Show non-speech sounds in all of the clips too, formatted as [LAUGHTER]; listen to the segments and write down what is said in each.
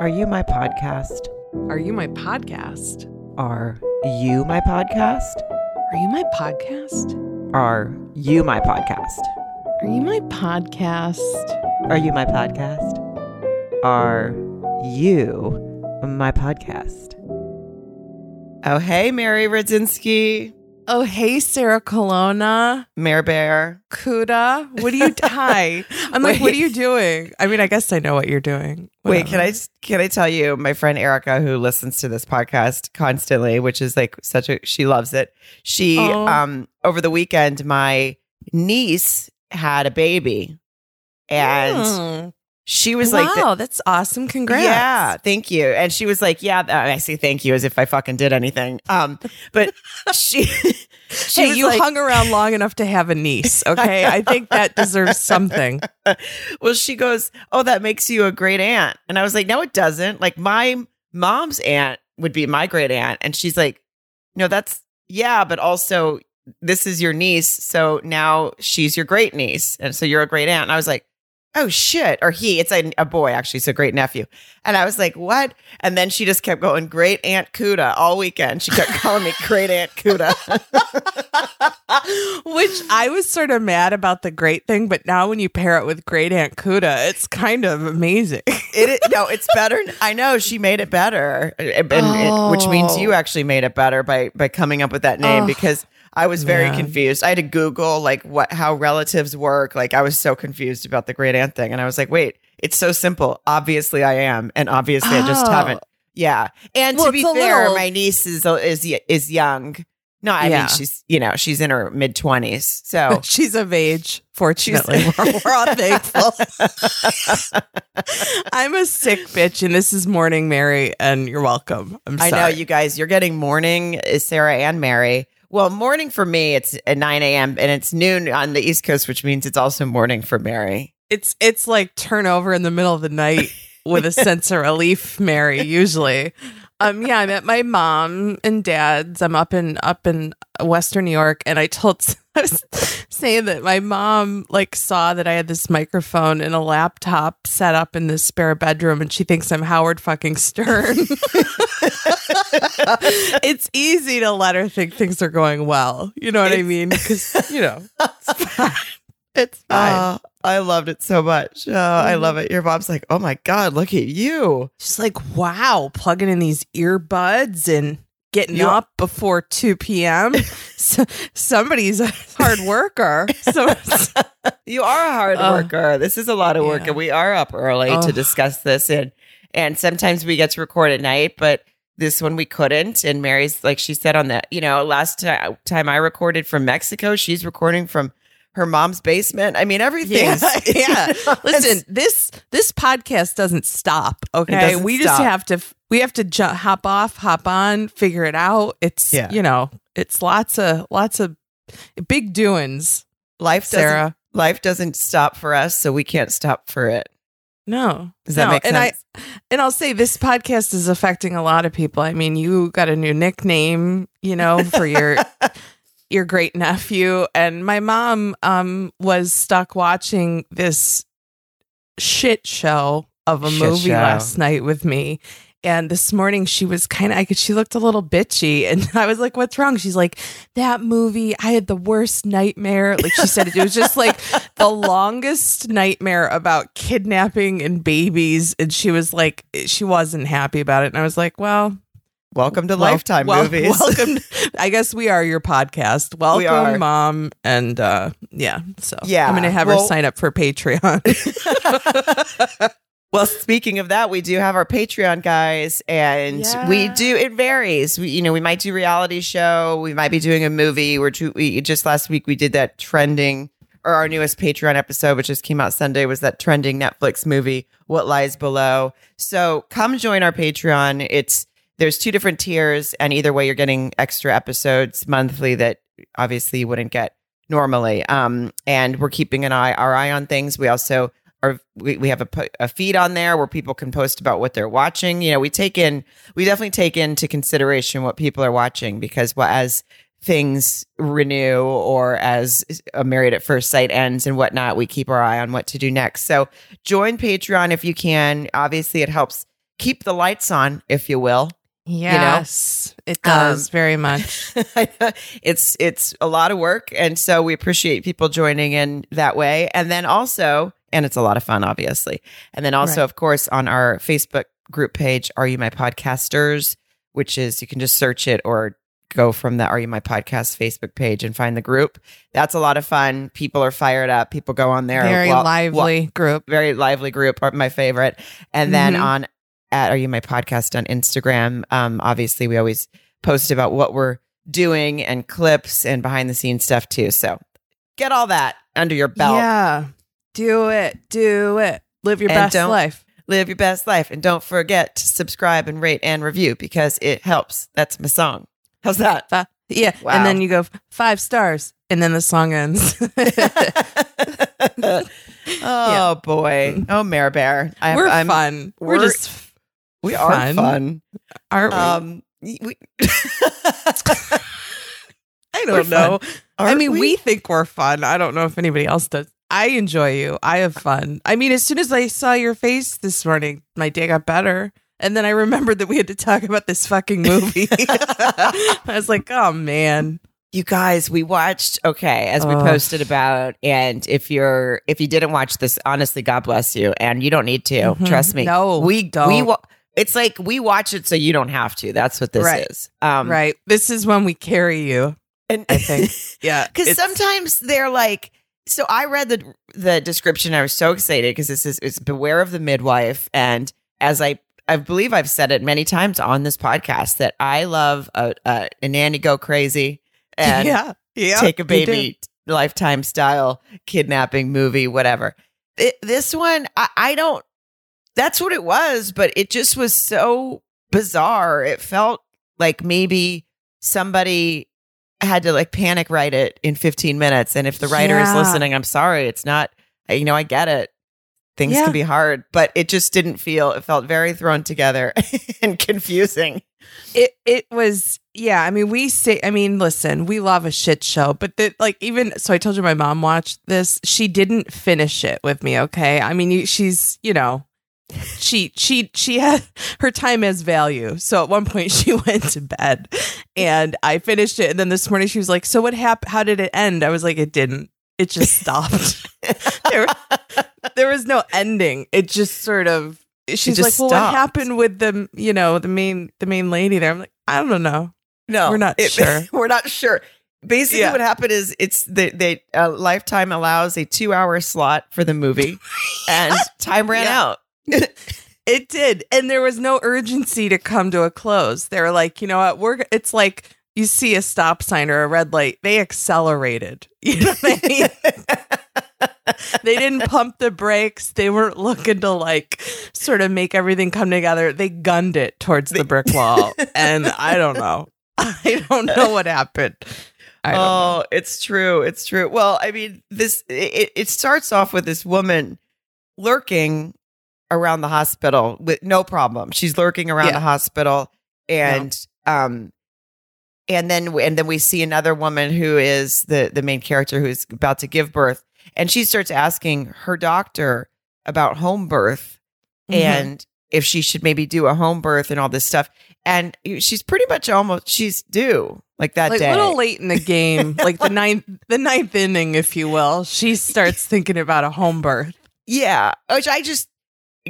Are you my podcast? Are you my podcast? Are you my podcast? Are you my podcast? Are you my podcast? Are you my podcast? Are you my podcast? Are you my podcast? Oh, hey, Mary Radzinski, Oh, hey, Sarah Colonna. Mayor Bear. Kuda. What are you? [LAUGHS] Hi. I'm like, what are you doing? I mean, I guess I know what you're doing. Wait, can I can I tell you, my friend Erica, who listens to this podcast constantly, which is like such a she loves it. She Oh. um over the weekend, my niece had a baby, and Mm. She was like, wow, that's awesome. Congrats. Yeah, thank you. And she was like, "Yeah." I say thank you as if I fucking did anything. Um, but [LAUGHS] she, she Hey, you like- hung around long enough to have a niece. [LAUGHS] Okay. I think that deserves something. [LAUGHS] well, she goes, "Oh, that makes you a great aunt," and I was like, "No, it doesn't. Like my mom's aunt would be my great aunt," and she's like, "No, that's yeah, but also this is your niece, so now she's your great niece, and so you're a great aunt." And I was like. Oh shit! Or he, it's a, a boy actually, so great nephew. And I was like, what? And then she just kept going, great Aunt Kuda all weekend. She kept calling me great Aunt Kuda. [LAUGHS] Which I was sort of mad about the great thing, but now when you pair it with Great Aunt Kuda, it's kind of amazing. It no, it's better. I know she made it better, and, and- which means you oh. actually made it better by by coming up with that name Oh, because I was very man. confused. I had to Google like what how relatives work. Like I was so confused about the great aunt thing, and I was like, wait, it's so simple. Obviously, I am, and obviously, I just Oh. haven't. Yeah, and Well, to be fair, little- my niece is is is young. No, I Yeah. mean she's you know she's in her mid twenties, so [LAUGHS] She's of age, fortunately. [LAUGHS] we're, we're all thankful. [LAUGHS] I'm a sick bitch, and this is Morning Mary, and you're welcome. I'm sorry. I know you guys. You're getting morning, is Sarah and Mary. Well, morning for me, it's at 9 a.m. and it's noon on the East Coast, which means it's also morning for Mary. It's it's like turnover in the middle of the night with a [LAUGHS] sense of relief, Mary. Usually, um, yeah, I'm at my mom and dad's. I'm up in up in Western New York, and I told [LAUGHS] I was saying that my mom like saw that I had this microphone and a laptop set up in this spare bedroom, and she thinks I'm Howard fucking Stern. [LAUGHS] [LAUGHS] it's easy to let her think things are going well. You know what I mean? Because [LAUGHS] you know, it's fine. It's uh, fine. Oh, I loved it so much. Oh, I mm-hmm. love it. Your mom's like, oh my God, look at you. She's like, wow, plugging in these earbuds and getting You- up before 2 p.m. [LAUGHS] so, somebody's a hard worker. So You are a hard Oh. worker. This is a lot of work, Yeah. and we are up early Oh. to discuss this. And and sometimes we get to record at night, but this one we couldn't. And Mary's like she said on that, you know, last ti- time I recorded from Mexico, she's recording from her mom's basement. I mean, everything. yeah, [LAUGHS] [LAUGHS] yeah. Listen, this this podcast doesn't stop. Okay, doesn't we just stop. have to we have to ju- hop off, hop on, figure it out. It's Yeah. you know, it's lots of lots of big doings. life doesn't Sarah, life doesn't stop for us, so we can't stop for it. No, Does that no. make and? I and I'll say this podcast is affecting a lot of people. I mean, you got a new nickname, you know, for your [LAUGHS] your great nephew, and my mom um was stuck watching this shit show of a Shit movie show. last night with me. And this morning she was kind of, I could, she looked a little bitchy. And [LAUGHS] I was like, what's wrong? She's like, that movie, I had the worst nightmare. Like she said, it was just like [LAUGHS] the longest nightmare about kidnapping and babies. And she was like, she wasn't happy about it. And I was like, well, Welcome to wel- Lifetime wel- movies. [LAUGHS] Welcome. I guess we are your podcast. Welcome, are. mom. And uh, yeah, so Yeah, I'm going to have her sign up for Patreon. Well, speaking of that, we do have our Patreon guys, and we do. It varies. We, you know, we might do reality show. We might be doing a movie. We're too, we just last week we did that trending, or our newest Patreon episode, which just came out Sunday, was that trending Netflix movie, What Lies Below. So come join our Patreon. It's there's two different tiers, and either way, you're getting extra episodes monthly that obviously you wouldn't get normally. Um, and we're keeping an eye our eye on things. We also are we, we have a, a feed on there where people can post about what they're watching. You know, we take in we definitely take into consideration what people are watching because well, as things renew or as a married at first sight ends and whatnot, we keep our eye on what to do next. So join Patreon if you can. Obviously, it helps keep the lights on, if you will. Yes, it does Um, very [LAUGHS] much. it's it's a lot of work, and so we appreciate people joining in that way. And then also, and it's a lot of fun, obviously. And then also, Right. of course, on our Facebook group page, "Are You My Podcasters," which is you can just search it or go from the "Are You My Podcast" Facebook page and find the group. That's a lot of fun. People are fired up. People go on there. Very Well- well, lively group. very lively group my favorite and then Mhm. on at are you my podcast on instagram um obviously we always post about what we're doing and clips and behind the scenes stuff too so get all that under your belt Yeah, do it, do it. Live your And best life. live your best life and don't forget to subscribe and rate and review because it helps that's my song how's that Fi- yeah, Wow. and then you go five stars, and then the song ends. [LAUGHS] oh boy oh mare bear I, we're I'm, fun. We're, we're- just we are fun. fun aren't we? um we, [LAUGHS] I we're don't know. I mean, we? think we're fun. I don't know if anybody else does. I enjoy you. I have fun. I mean, as soon as I saw your face this morning, my day got better. And then I remembered that we had to talk about this fucking movie. [LAUGHS] I was like, oh man. You guys, we watched okay, as we posted about and if you're if you didn't watch this, honestly, God bless you and you don't need to. Mhm. Trust me. No, we don't. we wa- it's like we watch it so you don't have to. That's what this Right. is. Um right. This is when we carry you. and I think. [LAUGHS] Yeah. cuz sometimes they're like so I read the the description I was so excited cuz this is it's beware of the midwife and as I I believe I've said it many times on this podcast that I love a, a, a nanny go crazy and yeah. Yeah. take a baby lifetime style kidnapping movie whatever It- this one I, I don't that's what it was but it just was so bizarre it felt like maybe somebody had to like panic write it in 15 minutes and if the writer is listening i'm sorry it's not you know i get it things Yeah. can be hard but it just didn't feel it felt very thrown together [LAUGHS] and confusing It it was yeah. I mean, we say. I mean, listen, we love a shit show, but the, like even so, I told you my mom watched this. She didn't finish it with me. Okay, I mean, she's you know, she she she had her time has value. So at one point she [LAUGHS] went to bed, and I finished it. And then this morning she was like, "So what happened? How did it end?" I was like, "It didn't. It just stopped. [LAUGHS] there, there was no ending. It just sort of." She's just like, "Well, what happened with the you know the main the main lady there?" I'm like, "I don't know." No, We're not sure. [LAUGHS] we're not sure. Basically, Yeah. what happened is it's the they uh, Lifetime allows a two hour slot for the movie, and time ran Yeah. out. It did, and there was no urgency to come to a close. They were like, "You know what? We're." It's like you see a stop sign or a red light. They accelerated. [LAUGHS] You know what I mean? [LAUGHS] they didn't pump the brakes. They weren't looking to like sort of make everything come together. They gunned it towards the brick wall, and I don't know. [LAUGHS] I don't know what happened. Don't oh, know. oh, it's true. It's true. Well, I mean, this it, it starts off with this woman lurking around the hospital with no problem. She's lurking around Yeah. the hospital, and um, and then and then we see another woman who is the the main character who's about to give birth, and she starts asking her doctor about home birth Mhm. and if she should maybe do a home birth and all this stuff. And she's pretty much almost she's due like that like day. a little late in the game, [LAUGHS] like the ninth, the ninth inning, if you will. She starts thinking about a home birth. Yeah, which I just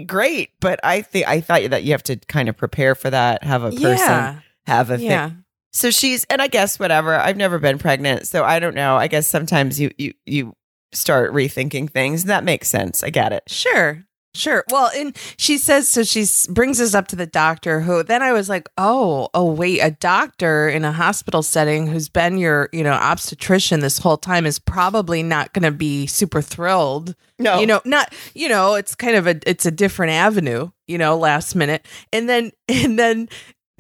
great, but I think I thought that you have to kind of prepare for that, have a person Yeah, have a thing. yeah. So she's and I guess whatever. I've never been pregnant, so I don't know. I guess sometimes you you you start rethinking things. And that makes sense. I get it. Sure. Sure. Well, and she says so. She brings us up to the doctor. Who then I was like, oh, oh, wait, a doctor in a hospital setting who's been your, you know, obstetrician this whole time is probably not going to be super thrilled. No, You know, not you know, it's kind of a it's a different avenue. You know, last minute, and then [LAUGHS] and then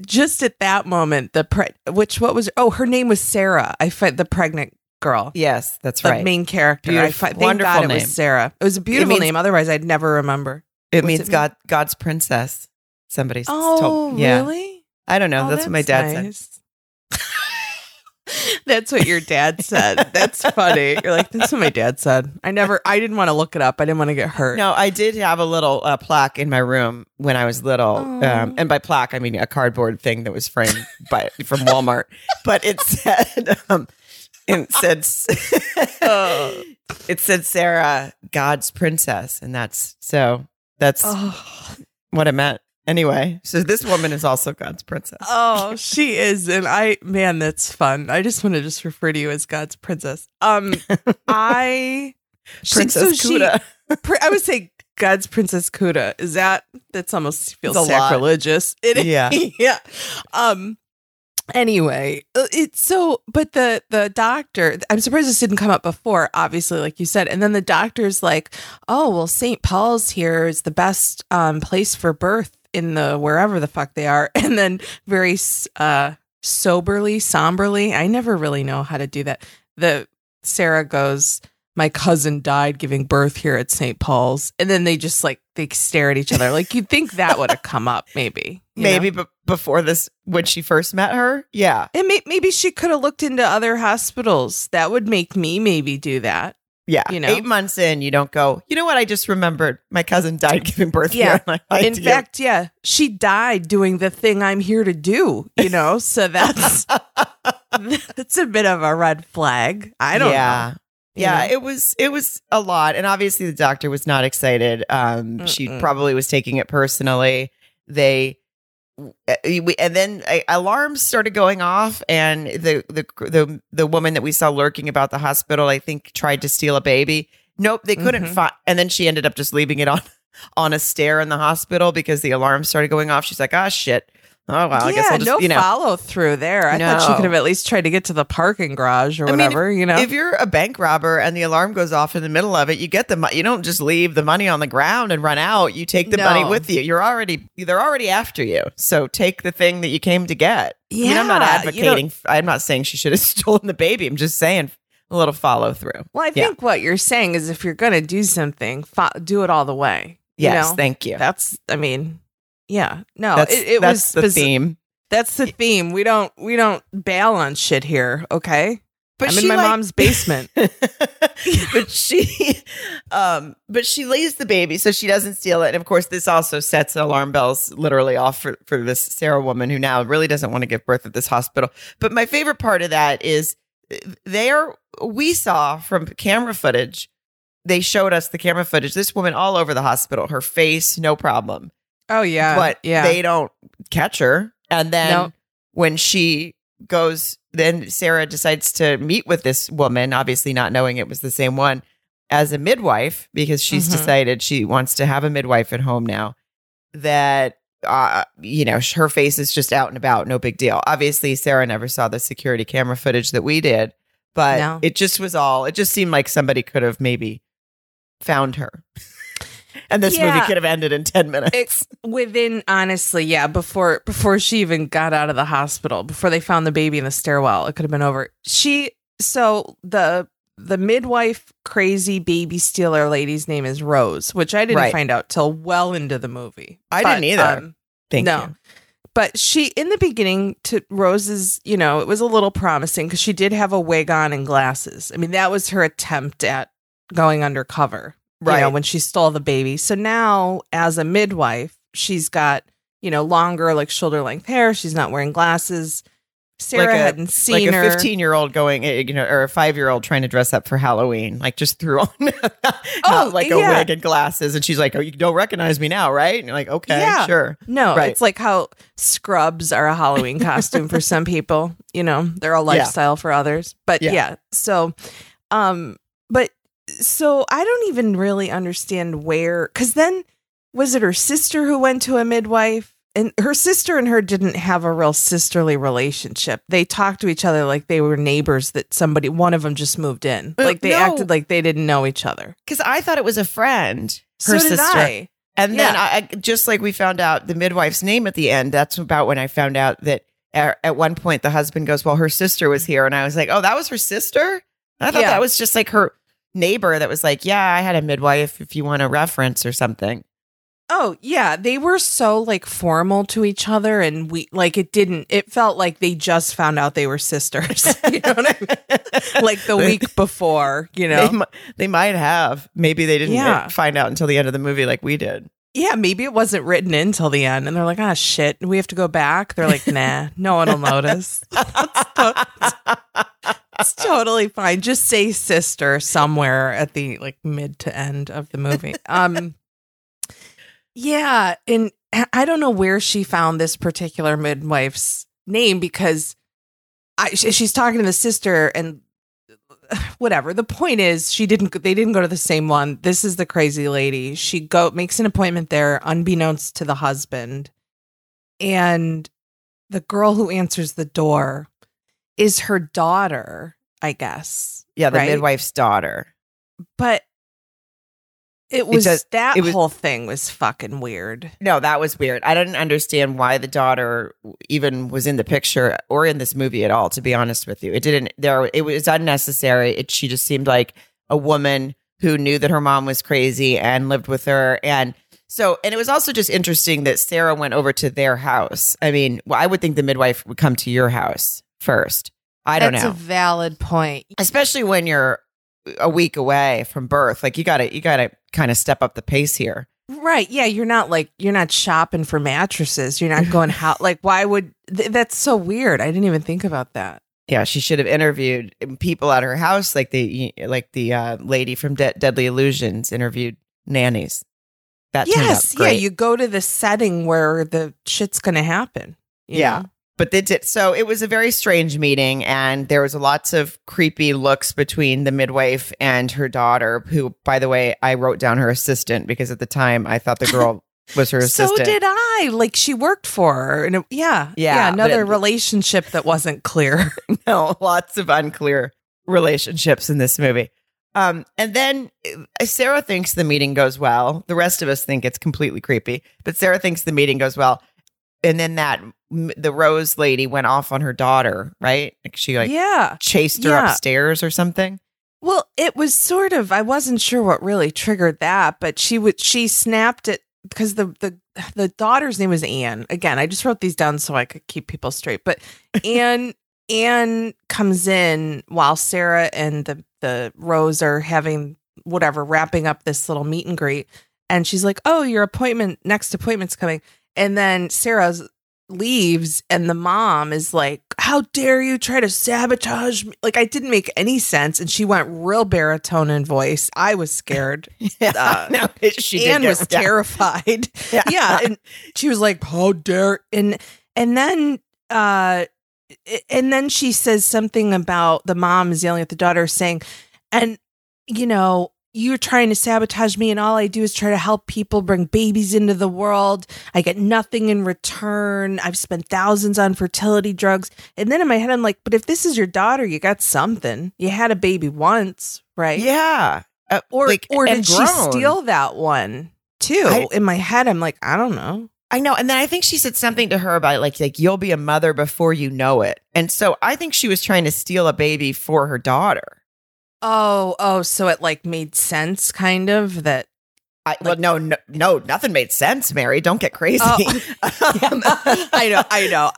just at that moment, the pre- which what was oh her name was Sarah. I find the pregnant girl. Yes, that's The right. main character. I Beautiful- fi- thank wonderful God it name. was Sarah. It was a beautiful means- name. Otherwise, I'd never remember. it what's means it mean? God God's princess. Somebody Oh, told. Yeah, really? I don't know. Oh, that's, what my dad said. [LAUGHS] That's what your dad said. That's funny. You're like, that's what my dad said. I never, I didn't want to look it up. I didn't want to get hurt. No, I did have a little uh, plaque in my room when I was little, Oh. um, and by plaque I mean a cardboard thing that was framed by from Walmart. But it [LAUGHS] said, um, it said, [LAUGHS] Oh. it said Sarah, God's princess, and that's so that's Oh, what it meant. Anyway, so this woman is also God's princess. oh, she is. And I, man, that's fun. I just want to just refer to you as God's princess. Um, [LAUGHS] I, she- Princess so she- Kuda. Pr- I would say God's Princess Kuda. Is that that's almost feels It's a lot. sacrilegious. It is. Yeah. [LAUGHS] yeah. Um anyway, uh, it's so but the the doctor, I'm surprised this didn't come up before, obviously like you said. And then the doctor's like, "Oh, well St. Paul's here is the best um place for birth in the wherever the fuck they are." [LAUGHS] And then very uh soberly, somberly, I never really know how to do that. The Sarah goes, my cousin died giving birth here at St. Paul's. And then they just like they stare at each other. Like you'd think that would have come up, maybe. Maybe, but before this, when she first met her, yeah, And may- maybe she could have looked into other hospitals. That would make me maybe do that. yeah. You know? eight months in, you don't go. You know what? I just remembered my cousin died [LAUGHS] giving birth. Yeah. [LAUGHS] In fact, yeah, she died doing the thing I'm here to do, you know? So that's [LAUGHS] that's a bit of a red flag. I don't yeah. know. Yeah, know? it was it was a lot, and obviously the doctor was not excited. Um, she probably was taking it personally. They, uh, we, and then uh, alarms started going off, and the the the the woman that we saw lurking about the hospital, I think, tried to steal a baby. Nope, they couldn't Mhm. find, and then she ended up just leaving it on [LAUGHS] on a stair in the hospital because the alarm started going off. She's like, ah, shit. Oh I yeah, guess I'll just no you know. follow through there. I thought she could have at least tried to get to the parking garage or I mean, whatever, you know? If you're a bank robber and the alarm goes off in the middle of it, you get the money. You don't just leave the money on the ground and run out. You take the money with you. You're already they're already after you. So take the thing that you came to get. I mean, I'm not Yeah, you advocating. I'm not saying she should have [LAUGHS] stolen the baby. I'm just saying a little follow through. Well, I Yeah. think what you're saying is if you're going to do something, fo- do it all the way. You Yes, know? thank you. That's, I mean, yeah, no, that's it, it that's was the speci- theme. That's the theme. We don't, we don't bail on shit here. Okay. But I'm in my like- mom's basement. [LAUGHS] but she um but she lays the baby so she doesn't steal it and of course this also sets alarm bells literally off for, for this sarah woman who now really doesn't want to give birth at this hospital but my favorite part of that is there we saw from camera footage they showed us the camera footage this woman all over the hospital her face no problem oh yeah. but yeah. they don't catch her. And then No. when she goes, then Sarah decides to meet with this woman, obviously not knowing it was the same one, as a midwife because she's Mhm. decided she wants to have a midwife at home now. That uh, you know, her face is just out and about, no big deal. Obviously, Sarah never saw the security camera footage that we did, but No. it just was all. It just seemed like somebody could have maybe found her, and this movie could have ended in ten minutes. It's within honestly, yeah, before before she even got out of the hospital, before they found the baby in the stairwell, it could have been over. She so the the midwife crazy baby stealer lady's name is Rose, which I didn't Right. find out till well into the movie. I But, didn't either. um, Thank no. you. But she, in the beginning, to Rose's, you know, it was a little promising because she did have a wig on and glasses. I mean, that was her attempt at going undercover, you know, Right. when she stole the baby. So now, as a midwife, she's got, you know, longer, like shoulder length hair. She's not wearing glasses. Sarah Like a- hadn't like seen a 15 year old going, eh, you know, or a five year old trying to dress up for Halloween, like just threw on [LAUGHS] Oh, like a yeah. wig and glasses. And she's like, Oh, you don't recognize me now, right? And you're like, Okay, Yeah. sure. No, Right. it's like how scrubs are a Halloween [LAUGHS] costume for some people. You know, they're a Yeah. lifestyle for others. But Yeah. yeah. so um but so I don't even really understand where cuz then was it her sister who went to a midwife? And her sister and her didn't have a real sisterly relationship. They talked to each other like they were neighbors that somebody one of them just moved in. Uh, Like they no. acted like they didn't know each other. Because I thought it was a friend, her so did sister. I. And then Yeah. I, I just like we found out the midwife's name at the end. That's about when I found out that at, at one point the husband goes, "Well, her sister was here," and I was like, "Oh, that was her sister." I thought Yeah. that was just like her neighbor that was like, "Yeah, I had a midwife. If you want a reference or something." Oh yeah, they were so like formal to each other, and we like it didn't. It felt like they just found out they were sisters. [LAUGHS] You know what I mean? [LAUGHS] Like the week before, you know. They, they might have. Maybe they didn't Yeah. find out until the end of the movie, like we did. Yeah, maybe it wasn't written in till the end, and they're like, "Ah, shit, we have to go back." They're like, "Nah, no one will notice." [LAUGHS] It's totally fine. Just say sister somewhere at the like mid to end of the movie. [LAUGHS] Um, yeah, and I- don't know where she found this particular midwife's name because I she's talking to the sister and [SIGHS] whatever. The point is she didn't they didn't go to the same one. This is the crazy lady. She go makes an appointment there unbeknownst to the husband. And the girl who answers the door is her daughter, I guess. Yeah, the Right? midwife's daughter. But it was does- that it was- whole thing was fucking weird. No, that was weird. I didn't understand why the daughter even was in the picture or in this movie at all. To be honest with you, it didn't. There, it was unnecessary. It, she just seemed like a woman who knew that her mom was crazy and lived with her, and so. And it was also just interesting that Sarah went over to their house. I mean, well, I would think the midwife would come to your house first. I don't That's know, That's a valid point. especially when you're a week away from birth. Like you got to, you got to kind of step up the pace here. Right. Yeah. You're not like, you're not shopping for mattresses. You're not going how, [LAUGHS] like, why would, th- that's so weird. I didn't even think about that. Yeah, she should have interviewed people at her house, like the like the uh, lady from De- Deadly Illusions interviewed nannies. That yes. Yeah. You go to the setting where the shit's going to happen. Yeah. know? But they did. So it was a very strange meeting, and there was lots of creepy looks between the midwife and her daughter, who, by the way, I wrote down her assistant because at the time I thought the girl [LAUGHS] was her assistant. So did I. Like she worked for her. And it- yeah. Yeah, but Another it- relationship that wasn't clear. [LAUGHS] no, lots of unclear relationships in this movie. Um, and then uh, Sarah thinks the meeting goes well. The rest of us think it's completely creepy, but Sarah thinks the meeting goes well. And then that the Rose lady went off on her daughter, right? Like she like yeah. chased her Yeah. upstairs or something. Well, it was sort of. I wasn't sure what really triggered that, but she would. She snapped it because the the the daughter's name was Anne. Again, I just wrote these down so I could keep people straight. But [LAUGHS] Anne Anne comes in while Sarah and the the Rose are having whatever wrapping up this little meet and greet, and she's like, "Oh, your appointment next appointment's coming," and then Sarah leaves and the mom is like how dare you try to sabotage me? Like i didn't make any sense and she went real baritone in voice. I was scared. [LAUGHS] Yeah, Uh, no, [LAUGHS] she Anne was yeah. terrified. [LAUGHS] Yeah. yeah and she was like how dare and and then uh and then she says something about the mom is yelling at the daughter saying and you know you're trying to sabotage me and all i do is try to help people bring babies into the world i get nothing in return i've spent thousands on fertility drugs and then in my head i'm like but if this is your daughter you got something you had a baby once right Yeah. Uh, or like, or and did she steal that one too? I- In my head, I'm like, I don't know. I know. And then I think she said something to her about like like you'll be a mother before you know it. And so I think she was trying to steal a baby for her daughter. Oh, oh, so it like made sense, kind of that. I, well, no, no, no, nothing made sense, Mary. Don't get crazy. Oh. [LAUGHS] Um, [LAUGHS] I know, I know.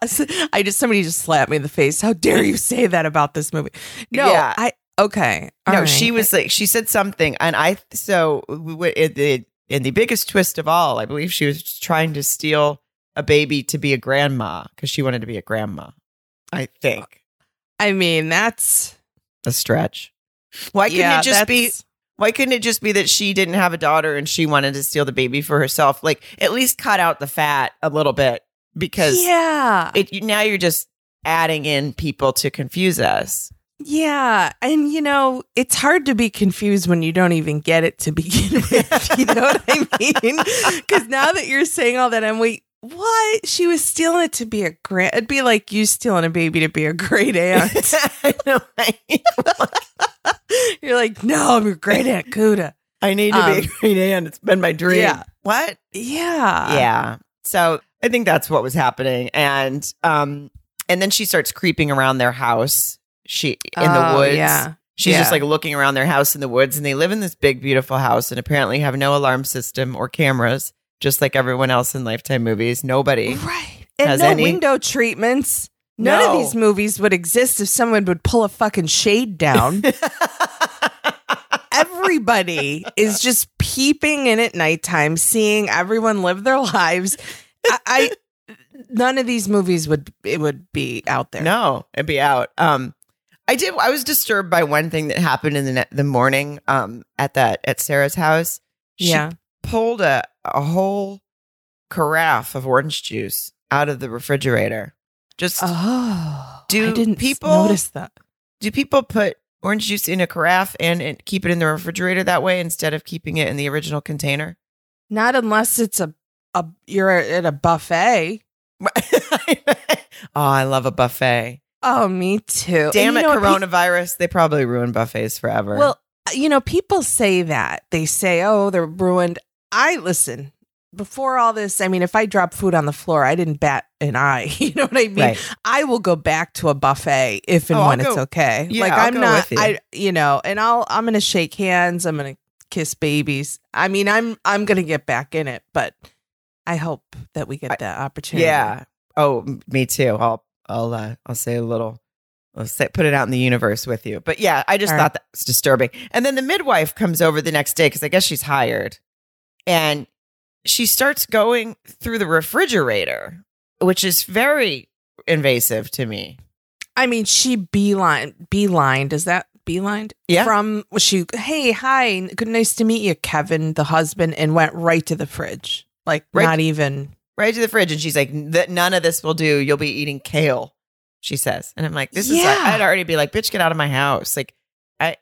[LAUGHS] I just somebody just slapped me in the face. How dare you say that about this movie? No, Yeah. I okay. no, right. she was like she said something, and I so in the in the biggest twist of all, I believe she was trying to steal a baby to be a grandma because she wanted to be a grandma. I uh, think I mean, that's a stretch. Why couldn't yeah, it just be? Why couldn't it just be that she didn't have a daughter and she wanted to steal the baby for herself? Like at least cut out the fat a little bit because yeah, it now you're just adding in people to confuse us. yeah, and you know, it's hard to be confused when you don't even get it to begin [LAUGHS] with. you know what I mean? Because now that you're saying all that, I'm wait. What? She was stealing it to be a grand. It'd be like you stealing a baby to be a great aunt. [LAUGHS] I know. [LAUGHS] [LAUGHS] You're like, no, I'm your great aunt Kuda. I need to be a Um, [LAUGHS] great aunt. It's been my dream. yeah. What? Yeah. yeah. So I think that's what was happening, and um, and then she starts creeping around their house. She in the Oh, woods. Yeah. She's just like looking around their house in the woods, and they live in this big, beautiful house, and apparently have no alarm system or cameras. just like everyone else in Lifetime movies. Nobody. Right. And Has no any- window treatments. None of these movies would exist if someone would pull a fucking shade down. [LAUGHS] Everybody is just peeping in at nighttime, seeing everyone live their lives. I, I none of these movies would it would be out there. No, it'd be out. Um, I did. I was disturbed by one thing that happened in the the morning. Um, at that at Sarah's house, she Yeah. pulled a a whole carafe of orange juice out of the refrigerator. Just Oh, Do I didn't people- notice that. do people put orange juice in a carafe and, and keep it in the refrigerator that way instead of keeping it in the original container? Not unless it's a a you're at a buffet. [LAUGHS] oh, I love a buffet. Oh, me too. And Damn you it, know what, pe- coronavirus. They probably ruin buffets forever. Well, you know, people say that. They say, oh, they're ruined. I listen, before all this, I mean, if I drop food on the floor, I didn't bat an eye. [LAUGHS] You know what I mean? right. I will go back to a buffet if and Oh, I'll when it's okay. Yeah, like I'll I'm go not with you. I you know, and I'll I'm gonna shake hands, I'm gonna kiss babies. I mean, I'm I'm gonna get back in it, but I hope that we get I- that opportunity. Yeah. Oh, me too. I'll I'll uh, I'll say a little. I'll say, put it out in the universe with you. But yeah, I just All thought right. that was disturbing. And then the midwife comes over the next day because I guess she's hired, and she starts going through the refrigerator, which is very invasive to me. I mean, she beeline beeline. Does that beeline? Yeah. From was she? Hey, hi, good, nice to meet you, Kevin, the husband, and went right to the fridge. Like Right- not even. right to the fridge and she's like "Th- none of this will do you'll be eating kale she says and i'm like this is Yeah. like, i'd already be like bitch get out of my house like i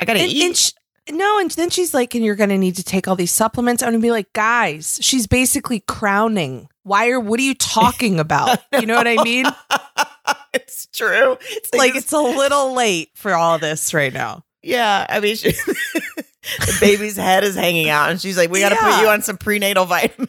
i gotta And, eat and sh- no, and then she's like, and you're gonna need to take all these supplements. I'm gonna be like, guys, she's basically crowning. Why are? What are you talking about? [LAUGHS] You know what I mean? [LAUGHS] it's true it's Like this- it's a little late for all this right now. yeah i mean she, [LAUGHS] the baby's head is hanging out and she's like we gotta put you on some prenatal vitamin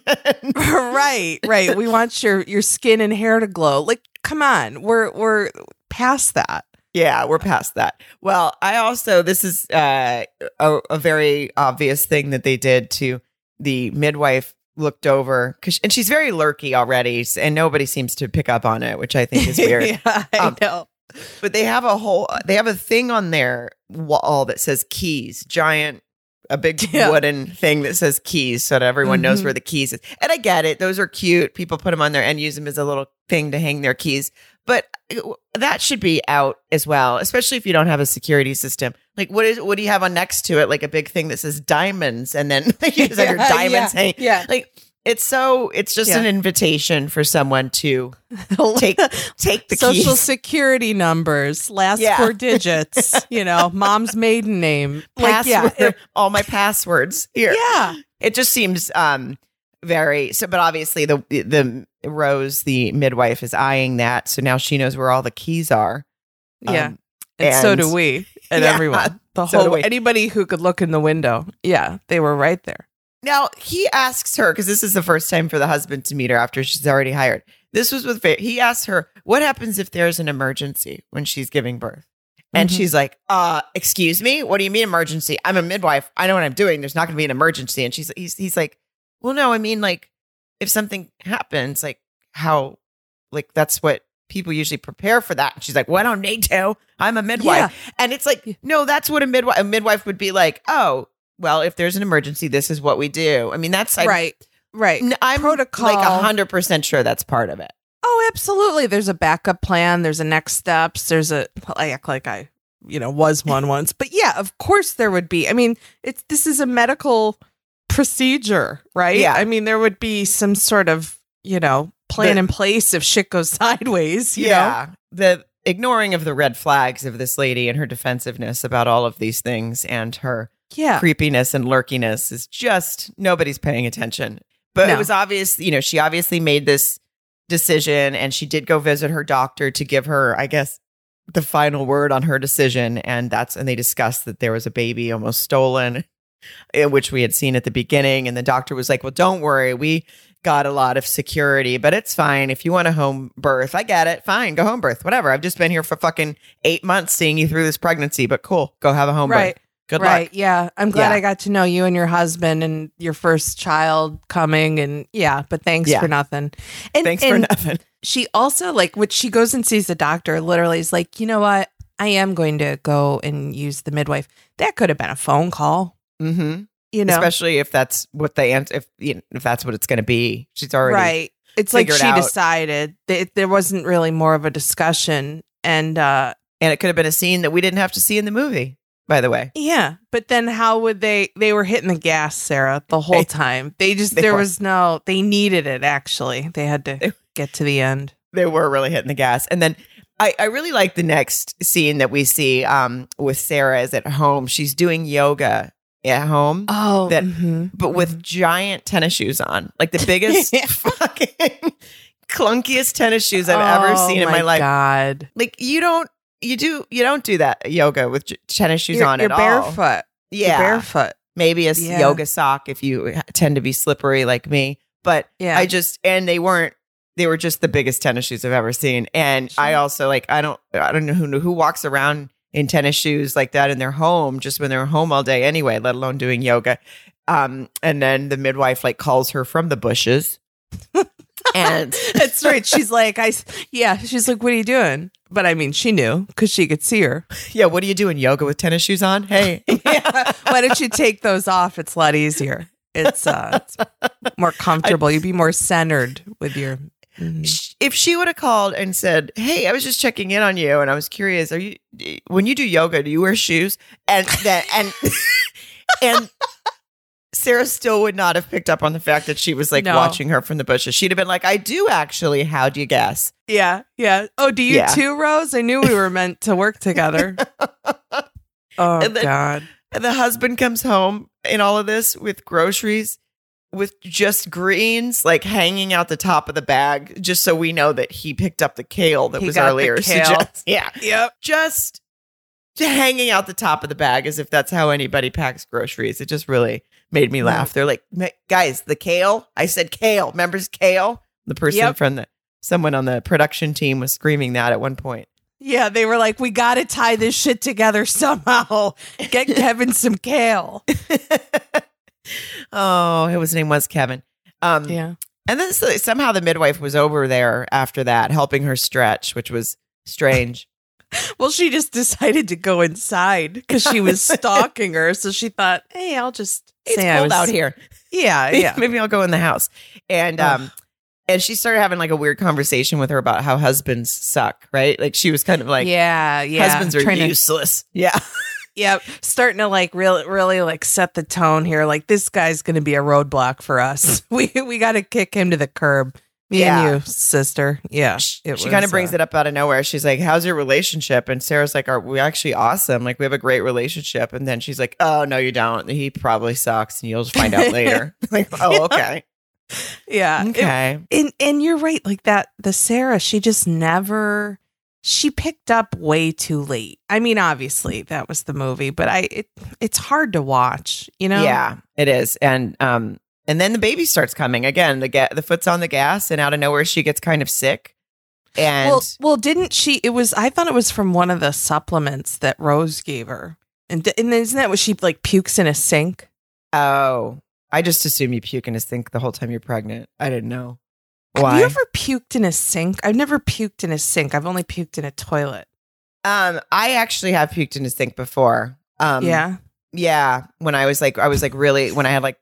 right, right. We want your your skin and hair to glow. Like, come on, we're we're past that. Yeah, we're past that. Well, I also this is uh, a, a very obvious thing that they did to the midwife looked over because and she's very lurky already, and nobody seems to pick up on it, which I think is [LAUGHS] weird. yeah, I Um, know. But they have a whole they have a thing on their wall that says keys, giant. A big [LAUGHS] Yeah. wooden thing that says keys so that everyone knows Mhm. where the keys is. And I get it. Those are cute. People put them on there and use them as a little thing to hang their keys. But uh, that should be out as well, especially if you don't have a security system. Like, what is what do you have on next to it? Like a big thing that says diamonds, and then [LAUGHS] you just have your Yeah, diamonds yeah, hanging. yeah. Like it's so it's just Yeah. an invitation for someone to [LAUGHS] take take the social keys. security numbers, last Yeah. four digits, you know, [LAUGHS] mom's maiden name. Like, yeah, Password, it- all my passwords here. yeah. It just seems um very so. But obviously, the the Rose, the midwife, is eyeing that, so now she knows where all the keys are. Yeah. Um, and, so do we [LAUGHS] and Yeah, everyone. The so whole anybody who could look in the window. Yeah, they were right there. Now he asks her because this is the first time for the husband to meet her after she's already hired. This was with he asks her what happens if there's an emergency when she's giving birth, and Mhm. she's like, "Uh, excuse me, what do you mean emergency? I'm a midwife. I know what I'm doing. There's not going to be an emergency." And she's he's he's like, "Well, no, I mean like if something happens, like how, like that's what." People usually prepare for that. And she's like, Well, I don't need to. I'm a midwife. And it's like, no, that's what a midwife a midwife would be like, oh, well, if there's an emergency, this is what we do. I mean, that's I, right. Right. I'm Protocol. like hundred percent sure that's part of it. Oh, absolutely. There's a backup plan. There's a next steps. There's a I act like I, you know, was one once. But yeah, of course there would be. I mean, it's this is a medical procedure, right? Yeah. I mean, there would be some sort of, you know, plan The- in place if shit goes [LAUGHS] sideways, you know? the ignoring of the red flags of this lady and her defensiveness about all of these things and her Yeah. creepiness and lurkiness is just nobody's paying attention. But it was obvious, you know, she obviously made this decision and she did go visit her doctor to give her, I guess, the final word on her decision. And that's, and they discussed that there was a baby almost stolen, which we had seen at the beginning. And the doctor was like, well, don't worry. We got a lot of security, but it's fine. If you want a home birth, I get it. Fine. Go home birth, whatever. I've just been here for fucking eight months seeing you through this pregnancy, but cool. Go have a home birth. Right. Good right. luck. Yeah. I'm glad Yeah. I got to know you and your husband and your first child coming. And yeah, but thanks Yeah. for nothing. And, Thanks for nothing. she also, like, when she goes and sees the doctor, literally is like, you know what? I am going to go and use the midwife. That could have been a phone call, hmm you know? Especially if that's what they answer. If you know, if that's what it's going to be, she's already right. It's like she out. decided that there wasn't really more of a discussion. And, uh, and it could have been a scene that we didn't have to see in the movie. By the way, Yeah, but then how would they? They were hitting the gas, Sarah, the whole They- time. They just they there were. was no. They needed it. Actually, they had to They- get to the end. they were really hitting the gas. And then I, I really like the next scene that we see um, with Sarah is at home. She's doing yoga at home, Oh, That- mhm. but with giant tennis shoes on, like the biggest [LAUGHS] [LAUGHS] fucking clunkiest tennis shoes I've ever Oh seen in my life. God, Like you don't, you do, you don't do that yoga with j- tennis shoes you're, on you're at all. barefoot. You're Yeah, barefoot. maybe a Yeah. yoga sock if you tend to be slippery like me. But Yeah. I just and they weren't. They were just the biggest tennis shoes I've ever seen. And I also like I don't I don't know who who walks around in tennis shoes like that in their home just when they're home all day anyway, let alone doing yoga. Um, and then the midwife like calls her from the bushes. [LAUGHS] and That's right. She's like, I. Yeah, she's like, what are you doing? But I mean, she knew because she could see her. [LAUGHS] yeah, what are you doing? Yoga with tennis shoes on? Hey. [LAUGHS] yeah. Why don't you take those off? It's a lot easier. It's uh, it's more comfortable. You'd be more centered with your. Mhm. If she would have called and said, "Hey, I was just checking in on you, and I was curious, are you when you do yoga, do you wear shoes?" and and [LAUGHS] and Sarah still would not have picked up on the fact that she was like No. watching her from the bushes. She'd have been like, "I do actually. How do you guess?" Yeah, yeah. Oh, do you Yeah. too, Rose? I knew we were meant to work together. [LAUGHS] Oh And then- God. And the husband comes home in all of this with groceries. With just greens like hanging out the top of the bag, just so we know that he picked up the kale that He was earlier. [LAUGHS] suggest- [LAUGHS] yeah, Yep. just hanging out the top of the bag as if that's how anybody packs groceries. It just really made me laugh. They're like, guys, the kale. I said kale. Members kale. The person Yep. from the someone on the production team was screaming that at one point. Yeah, they were like, we got to tie this shit together somehow. Get [LAUGHS] Kevin some kale. Oh, his name was Kevin. Um, Yeah. and then so- somehow the midwife was over there after that, helping her stretch, which was strange. [LAUGHS] Well, she just decided to go inside because she was [LAUGHS] stalking her. So she thought, hey, I'll just It's say cold was- out here. [LAUGHS] Yeah, yeah. Maybe I'll go in the house. And um and she started having like a weird conversation with her about how husbands suck, right? Like she was kind of like yeah, yeah. husbands are Trying to- useless. Yeah. Yep. Starting to like really, really like set the tone here. Like this guy's going to be a roadblock for us. [LAUGHS] We we got to kick him to the curb. Me Yeah. and you, sister. Yeah. she kind of brings uh, it up out of nowhere. She's like, "How's your relationship?" And Sarah's like, "Are we actually awesome? Like, we have a great relationship." And then she's like, "Oh no, you don't. He probably sucks, and you'll find out [LAUGHS] later." [LAUGHS] like, oh, okay, Yeah. It- okay, and and you're right. Like that, the Sarah, she just never. She picked up way too late. I mean, obviously that was the movie, but I it it's hard to watch. You know? yeah, it is. And um, and then the baby starts coming again. The ga- the foot's on the gas, and out of nowhere, she gets kind of sick. And Well, well, didn't she? It was. I thought it was from one of the supplements that Rose gave her. And, and isn't that what she like pukes in a sink? oh, I just assume you puke in a sink the whole time you're pregnant. I didn't know Have you ever puked in a sink? I've never puked in a sink. I've only puked in a toilet. um, I actually have puked in a sink before. Um, yeah. Yeah, when I was like, I was like really when I had like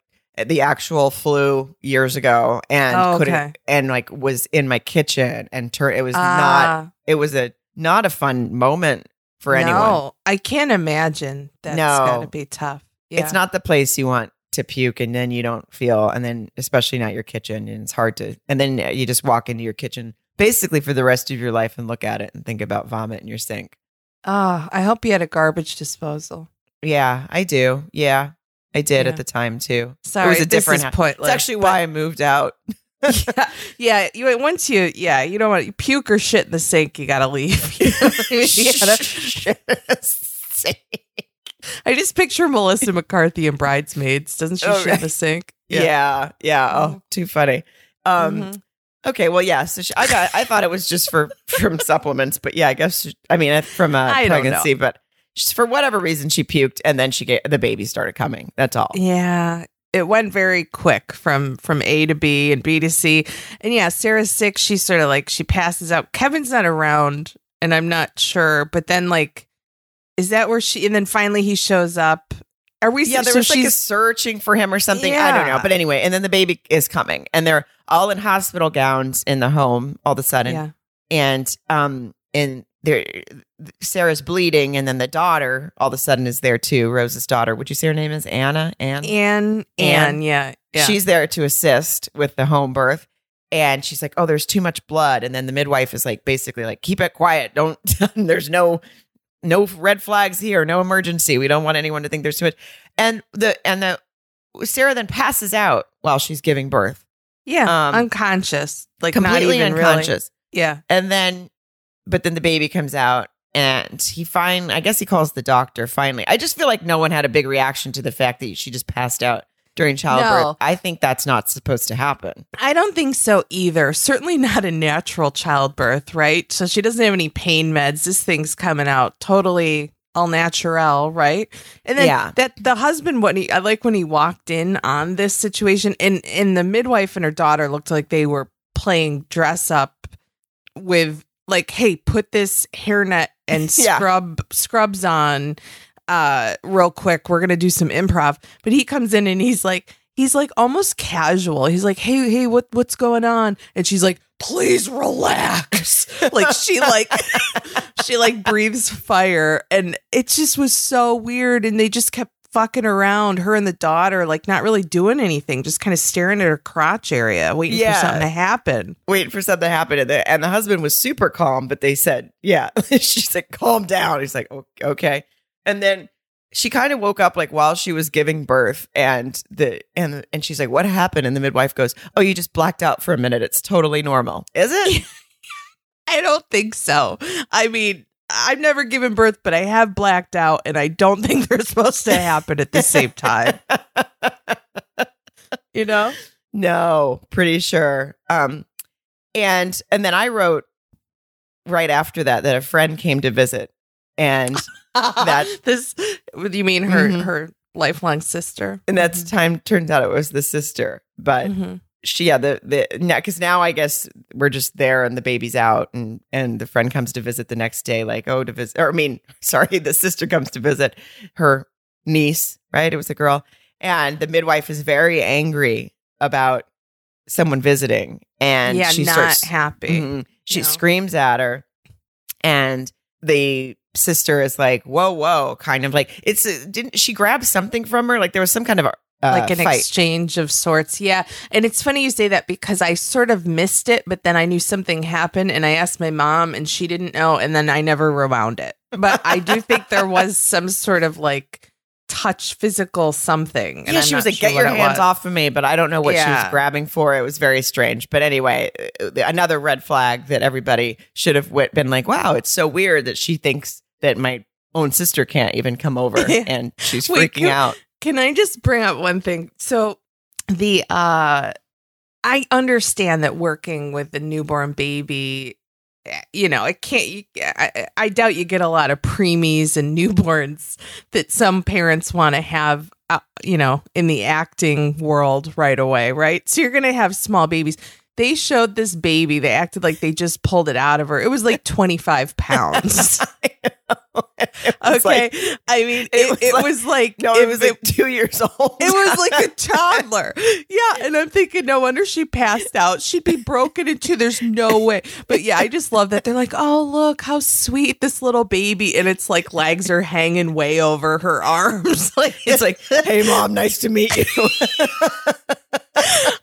the actual flu years ago, and Oh, couldn't okay. and like was in my kitchen and turn. It was not. Ah, It was a not a fun moment for anyone. No, I can't imagine. That's No. got to be tough. Yeah. It's not the place you want to puke, and then you don't feel, and then especially not your kitchen, and it's hard to. And then you just walk into your kitchen basically for the rest of your life and look at it and think about vomit in your sink. Oh, I hope you had a garbage disposal. Yeah, I do. Yeah, I did Yeah. at the time too. Sorry, it was a this different. is house. pointless. It's actually why I moved out. [LAUGHS] yeah, [LAUGHS] yeah. You once you yeah you don't want you puke or shit in the sink. You gotta leave. [LAUGHS] You know what I mean? You gotta- I just picture Melissa McCarthy and Bridesmaids. Doesn't she Oh, shit the sink? yeah. yeah, Oh, Mhm. too funny. Um. Mhm. Okay. Well, yeah. So she, I got. I thought it was just for from supplements, but yeah, I guess. She, I mean, from a I pregnancy, but for whatever reason she puked and then she get the baby started coming. That's all. Yeah. It went very quick from from A to B and B to C. And yeah, Sarah's sick. She's sort of like she passes out. Kevin's not around, and I'm not sure. But then like, is that where she? And then finally he shows up. Are we? Yeah, there so was like a searching for him or something. I don't know. But anyway, and then the baby is coming and they're all in hospital gowns in the home all of a sudden. yeah. And um and there Sarah's bleeding and then the daughter all of a sudden is there too. Rose's daughter. Would you say her name is Anna? Anne? Anne, Anne. Anne, yeah, yeah. She's there to assist with the home birth. And she's like, Oh, there's too much blood. And then the midwife is like, basically, like, keep it quiet. Don't, [LAUGHS] there's no, no red flags here, no emergency. We don't want anyone to think there's too much. And the, and the, Sarah then passes out while she's giving birth, yeah, um, unconscious, like not completely even unconscious. Really. Yeah, And then, but then the baby comes out and he find, I guess he calls the doctor finally. I just feel like no one had a big reaction to the fact that she just passed out during childbirth. No. I think that's not supposed to happen. I don't think so either. Certainly not a natural childbirth, right? So she doesn't have any pain meds. This thing's coming out totally all natural, right? And then Yeah. that the husband, when he, I like when he walked in on this situation, and and the midwife and her daughter looked like they were playing dress up with like, hey, put this hairnet and [LAUGHS] Yeah. scrub scrubs on uh real quick. We're gonna do some improv. But he comes in and he's like, he's like almost casual. He's like, hey, hey, what what's going on? And she's like, please relax. [LAUGHS] like she like [LAUGHS] she like breathes fire. And it just was so weird. And they just kept fucking around, her and the daughter, like not really doing anything, just kind of staring at her crotch area, waiting Yeah. for something to happen. waiting for something to happen. And the, and the husband was super calm, but they said, yeah. [LAUGHS] she said, calm down. He's like, okay. And then she kind of woke up like while she was giving birth and the and and she's like, what happened? And the midwife goes, Oh, you just blacked out for a minute. It's totally normal. Is it? [LAUGHS] I don't think so. I mean, I've never given birth, but I have blacked out, and I don't [LAUGHS] think they're supposed to happen at the same time. [LAUGHS] You know? no, pretty sure. Um and and then I wrote right after that that a friend came to visit and That- [LAUGHS] this you mean her Mhm. her lifelong sister? and that's time turns out it was the sister. But Mhm. she yeah the the because now I guess we're just there and the baby's out and and the friend comes to visit the next day like oh to visit or I mean [LAUGHS] sorry the sister comes to visit her niece right it was a girl and the midwife is very angry about someone visiting and yeah, she not starts happy. Mhm. she No. screams at her and the sister is like whoa whoa kind of like it's didn't she grab something from her like there was some kind of uh, like an fight. exchange of sorts. Yeah. And it's funny you say that because I sort of missed it, but then I knew something happened and I asked my mom and she didn't know and then I never rewound it. But I do [LAUGHS] think there was some sort of like touch physical something. And yeah, I'm she was like, sure "Get your hands was. off of me!" But I don't know what she was grabbing for. It was very strange. But anyway, uh, another red flag that everybody should have been like, "Wow, it's so weird that she thinks that my own sister can't even come over, [LAUGHS] and she's Wait, freaking can- out." Can I just bring up one thing? So the uh I understand that working with a newborn baby eh, you know, it can't. You, I, I doubt you get a lot of preemies and newborns that some parents want to have, uh, you know, in the acting world right away, right? So you're going to have small babies. They showed this baby. They acted like they just pulled it out of her. It was like [LAUGHS] 25 pounds. [LAUGHS] [LAUGHS] Okay, like- I mean, it it, was it like- was like no, it was like [LAUGHS] two years old. it was like a [LAUGHS] toddler. Yeah. And I'm thinking, no wonder she passed out. She'd be broken in two. There's no way. But yeah, I just love that. They're like, oh, look how sweet this little baby. And it's like legs are hanging way over her arms. Like, it's like, "Hey, mom, nice to meet you."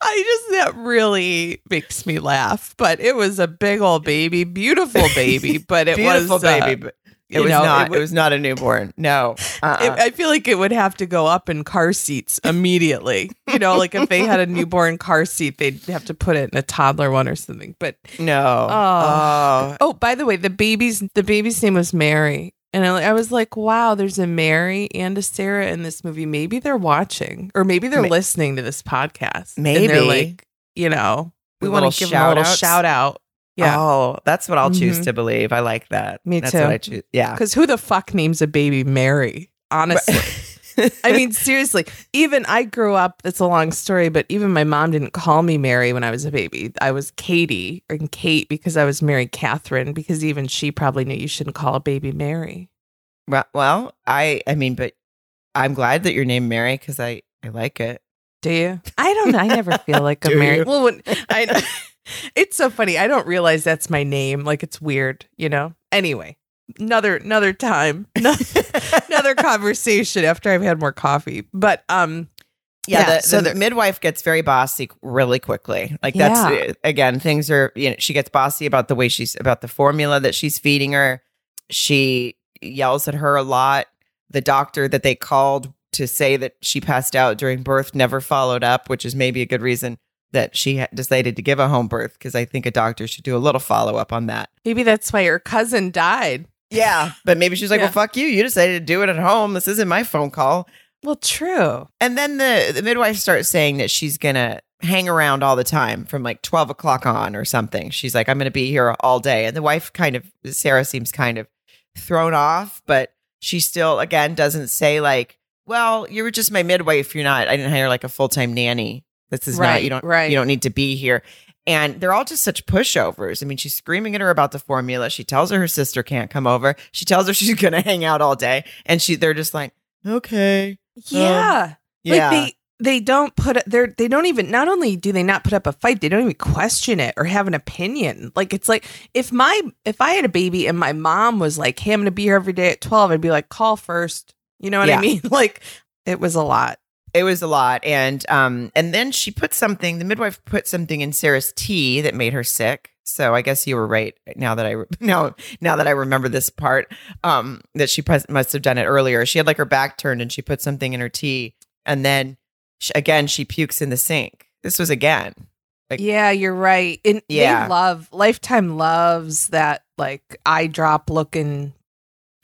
I just, that really makes me laugh. But it was a big old baby, beautiful baby. But it Beautiful was, uh, baby, but it was know, not. it It, was not a newborn. No, uh-uh. It, I feel like it would have to go up in car seats immediately. You know, like if they had a newborn car seat, they'd have to put it in a toddler one or something. But no. Oh. oh, oh, by the way, the baby's the baby's name was Mary, and I, I was like, wow, there's a Mary and a Sarah in this movie. Maybe they're watching, or maybe they're Ma- listening to this podcast. Maybe. they're like, you know, we want to give them a little shout out. Yeah. Oh, that's what I'll choose Mhm. to believe. I like that. Me that's too. What I choose. Yeah. Because who the fuck names a baby Mary? Honestly. [LAUGHS] I mean, seriously, even I grew up, it's a long story, but even my mom didn't call me Mary when I was a baby. I was Katie and Kate because I was Mary Catherine, because even she probably knew you shouldn't call a baby Mary. well, I, I mean, but I'm glad that you're named Mary because I, I like it. Do you? I don't know. I never feel like [LAUGHS] a Mary. you? Well, when, [LAUGHS] I. It's so funny. I don't realize that's my name. Like it's weird, you know? Anyway, another another time. [LAUGHS] another [LAUGHS] conversation after I've had more coffee. But um Yeah, Yeah, the, so the the- midwife gets very bossy really quickly. Like that's Yeah. uh, again, things are you know she gets bossy about the way she's about the formula that she's feeding her. She yells at her a lot. The doctor that they called to say that she passed out during birth never followed up, which is maybe a good reason that she ha- decided to give a home birth because I think a doctor should do a little follow up on that. maybe that's why her cousin died. Yeah, but maybe she's like, Yeah. "Well, fuck you. You decided to do it at home. This isn't my phone call." Well, true. And then the, the midwife starts saying that she's going to hang around all the time from like 12 o'clock on or something. She's like, I'm going to be here all day. And the wife kind of, Sarah seems kind of thrown off, but she still, again, doesn't say like, well, you were just my midwife. You're not, I didn't hire like a full time nanny. This is not, Right, you don't, right. you don't need to be here. And they're all just such pushovers. I mean, she's screaming at her about the formula. She tells her her sister can't come over. She tells her [LAUGHS] she's going to hang out all day. And she, they're just like, okay. Yeah. Yeah. Like they they don't put they're they don't even not only do they not put up a fight, they don't even question it or have an opinion. Like it's like if my if I had a baby and my mom was like, Hey, I'm gonna be here every day at twelve, I'd be like, call first. You know what Yeah. I mean? [LAUGHS] Like it was a lot. It was a lot, and um, and then she put something. The midwife put something in Sarah's tea that made her sick. So I guess you were right. Now that I re- [LAUGHS] now now that I remember this part, um, that she pres- must have done it earlier. She had like her back turned, and she put something in her tea, and then sh again she pukes in the sink. This was again. Like- yeah, you're right. And Yeah. they love Lifetime loves that like eye drop looking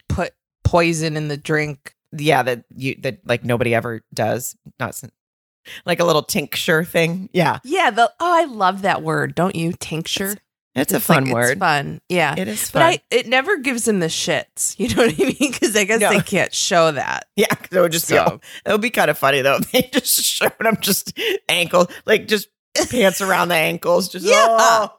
put poison in the drink. Yeah, that you that like nobody ever does. Not like a little tincture thing. Yeah, Yeah, the oh I love that word, don't you? Tincture. it's, a It's like- fun It's word. fun. Yeah. It is But. I, it never gives them the shits. [LAUGHS] You know what I mean? Because I guess No. they can't show that. [LAUGHS] Yeah. it would just be So- all, it would be kind of funny though. [LAUGHS] They just showed them just ankle, like just pants around the ankles, just Yeah. oh.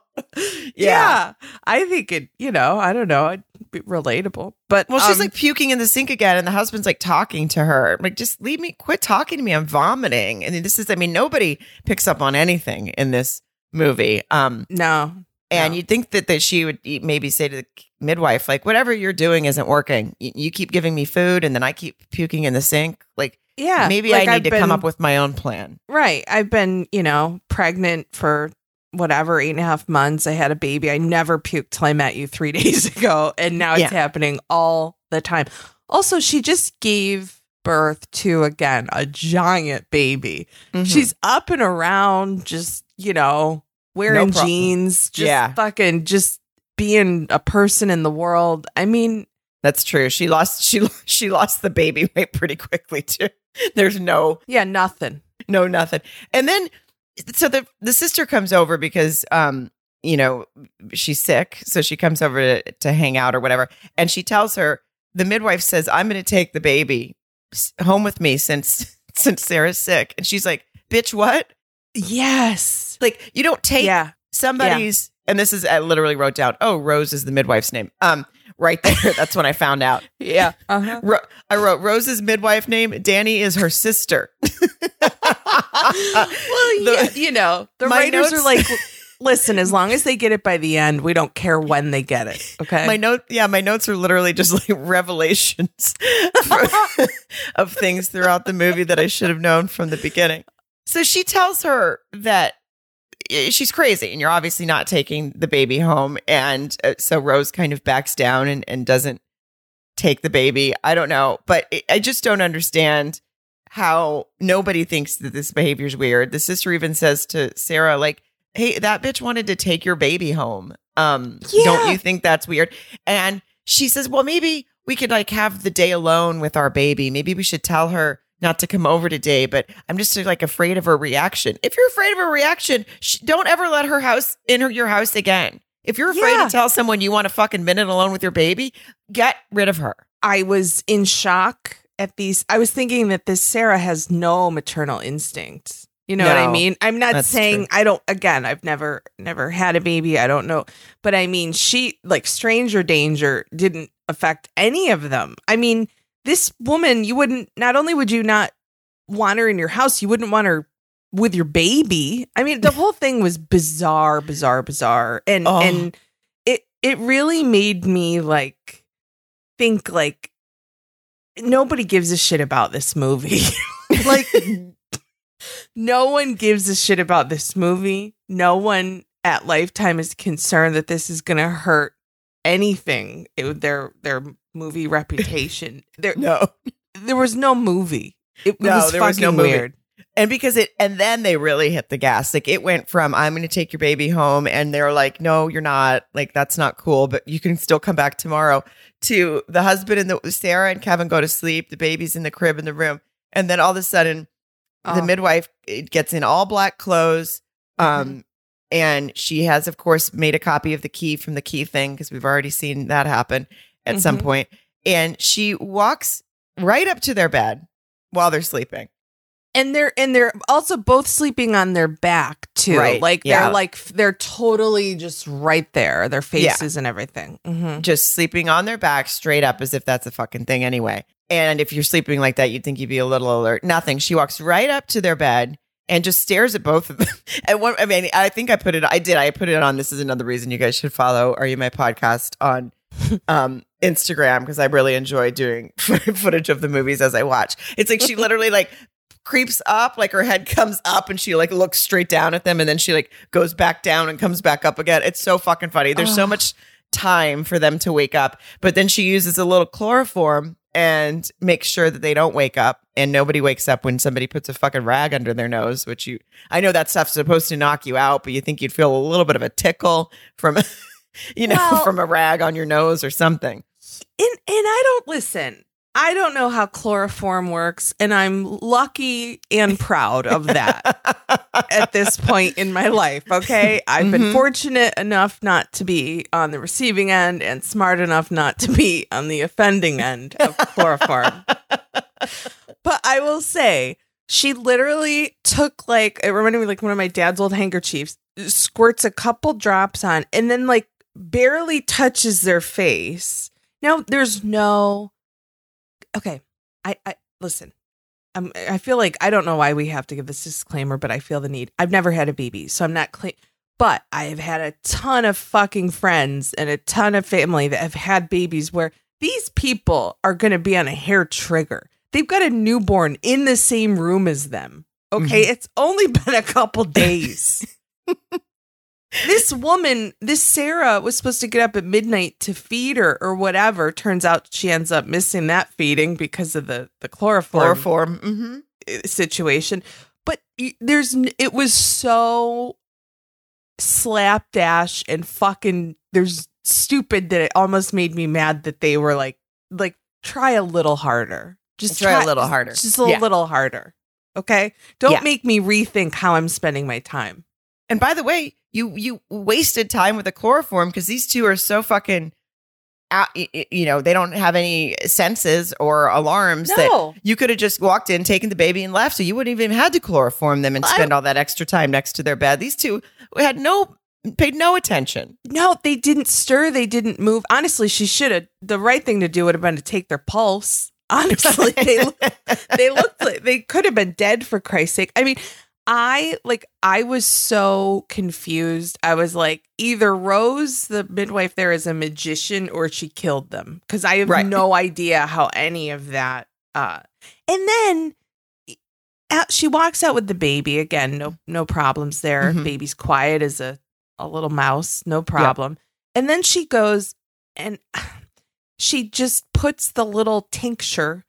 yeah. I think it. You know, I don't know. Relatable. But Well, she's um, like puking in the sink again, and the husband's like talking to her. I'm like, just leave me, quit talking to me. I'm vomiting. And this is, I mean, nobody picks up on anything in this movie. Um, no. and No. you'd think that, that she would maybe say to the midwife, like, whatever you're doing isn't working. You, you keep giving me food, and then I keep puking in the sink. Like, Yeah. maybe like I need I've to come up with my own plan. Right. I've been, you know, pregnant for whatever eight and a half months. I had a baby. I never puked till I met you three [LAUGHS] days ago, and now it's Yeah. happening all the time. Also, she just gave birth to again a giant baby. Mhm. She's up and around, just you know, wearing problem. jeans, just Yeah. fucking, just being a person in the world. I mean, That's true. She lost [LAUGHS] she she lost the baby weight pretty quickly too. [LAUGHS] There's no yeah, nothing. no nothing. And then so the the sister comes over because um you know she's sick, so she comes over to, to hang out or whatever. And she tells her the midwife says I'm going to take the baby home with me since [LAUGHS] since Sarah's sick. And she's like, "Bitch, what?" Yes. Like you don't take yeah. somebody's and this is I literally wrote down, "Oh, Rose is the midwife's name." Um right there. [LAUGHS] That's when I found out. [LAUGHS] Yeah. Uh-huh. Ro- I wrote Rose's midwife name. Danny is her sister. Well, The- yeah, you know, the writers notes- are like, [LAUGHS] listen, as long as they get it by the end, we don't care when they get it. Okay. My note, yeah, my notes are literally just like [LAUGHS] revelations for- [LAUGHS] of things throughout the movie that I should have known from the beginning. So she tells her that eh, she's crazy and you're obviously not taking the baby home. And uh, so Rose kind of backs down and, and doesn't take the baby. I don't know, but I just don't understand how nobody thinks that this behavior is weird. The sister even says to Sarah, like, hey, that bitch wanted to take your baby home. Um, don't you think that's weird? And she says, well, maybe we could like have the day alone with our baby. Maybe we should tell her not to come over today, but I'm just like afraid of her reaction. If you're afraid of her reaction, sh- don't ever let her house in her, your house again. If you're afraid Yeah. to tell someone you want a fucking minute alone with your baby, get rid of her. I was in shock at these. I was thinking that this Sarah has no maternal instinct. You know what I mean? I'm not saying true. I don't. Again, I've never never had a baby. I don't know, but I mean, she like stranger danger didn't affect any of them. I mean, this woman, you wouldn't. Not only would you not want her in your house, you wouldn't want her with your baby. I mean, the [LAUGHS] whole thing was bizarre, bizarre, bizarre, and Oh. and it it really made me like think like nobody gives a shit about this movie. [LAUGHS] like no one gives a shit about this movie. No one at Lifetime is concerned that this is going to hurt anything it, their their movie reputation. There No. there was no movie. It No, was there was no fucking movie. weird. And because it, and then they really hit the gas. Like it went from, I'm going to take your baby home. And they're like, no, you're not. Like, that's not cool, but you can still come back tomorrow to the husband and the Sarah and Kevin go to sleep. The baby's in the crib in the room. And then all of a sudden, the Oh. midwife gets in all black clothes. Um, Mm-hmm. and she has, of course, made a copy of the key from the key thing because we've already seen that happen at some Mhm. point. And she walks right up to their bed while they're sleeping. And they're and they're also both sleeping on their back too. Right, Like yeah. they're like they're totally just right there, their Yeah. faces and everything. Mhm. just sleeping on their back straight up as if that's a fucking thing anyway. And if you're sleeping like that, you'd think you'd be a little alert. Nothing. She walks right up to their bed and just stares at both of them. [LAUGHS] And one, I mean, I think I put it, I did, I put it on. This is another reason you guys should follow Are You My Podcast on [LAUGHS] um, Instagram because I really enjoy doing [LAUGHS] footage of the movies as I watch. It's like she literally like creeps up, like her head [LAUGHS] comes up and she like looks straight down at them and then she like goes back down and comes back up again. It's so fucking funny. There's so much time for them to wake up, but then she uses a little chloroform and makes sure that they don't wake up and nobody wakes up when somebody puts a fucking rag under their nose, which you I know that stuff's supposed to knock you out, but you think you'd feel a little bit of a tickle from [LAUGHS] you know, Well- from a rag on your nose or something. And and I don't listen. I don't know how chloroform works, and I'm lucky and proud of that [LAUGHS] at this point in my life. Okay. I've been Mhm. fortunate enough not to be on the receiving end and smart enough not to be on the offending end of chloroform. [LAUGHS] but I will say, she literally took like, it reminded me like one of my dad's old handkerchiefs, squirts a couple drops on, and then like barely touches their face. Now, there's no, okay. I, I listen. Um, I feel like I don't know why we have to give this disclaimer, but I feel the need. I've never had a baby, so I'm not clean. But I have had a ton of fucking friends and a ton of family that have had babies where these people are going to be on a hair trigger. They've got a newborn in the same room as them. Okay. It's only been a couple days. [LAUGHS] this woman, this Sarah, was supposed to get up at midnight to feed her or whatever. Turns out she ends up missing that feeding because of the, the chloroform Chloroform. hmm situation but there's it was so slapdash and fucking there's stupid that it almost made me mad that they were like like try a little harder just Try a little harder. just a Yeah. little harder okay don't Yeah. make me rethink how i'm spending my time And by the way, you you wasted time with the chloroform because these two are so fucking, out, you know, they don't have any senses or alarms that you could have just walked in, taken the baby, and left. So you wouldn't even had to chloroform them and spend all that extra time next to their bed. These two had no paid no attention. no they didn't stir they didn't move honestly she should have the right thing to do would have been to take their pulse [LAUGHS] honestly they they looked like they could have been dead for Christ's sake. I mean, I like I was so confused. I was like, either Rose, the midwife there, is a magician or she killed them because I have Right. no idea how any of that. uh And then out, she walks out with the baby again. No, no problems there. Mhm. Baby's quiet as a a little mouse. No problem. And then she goes and [SIGHS] she just puts the little tincture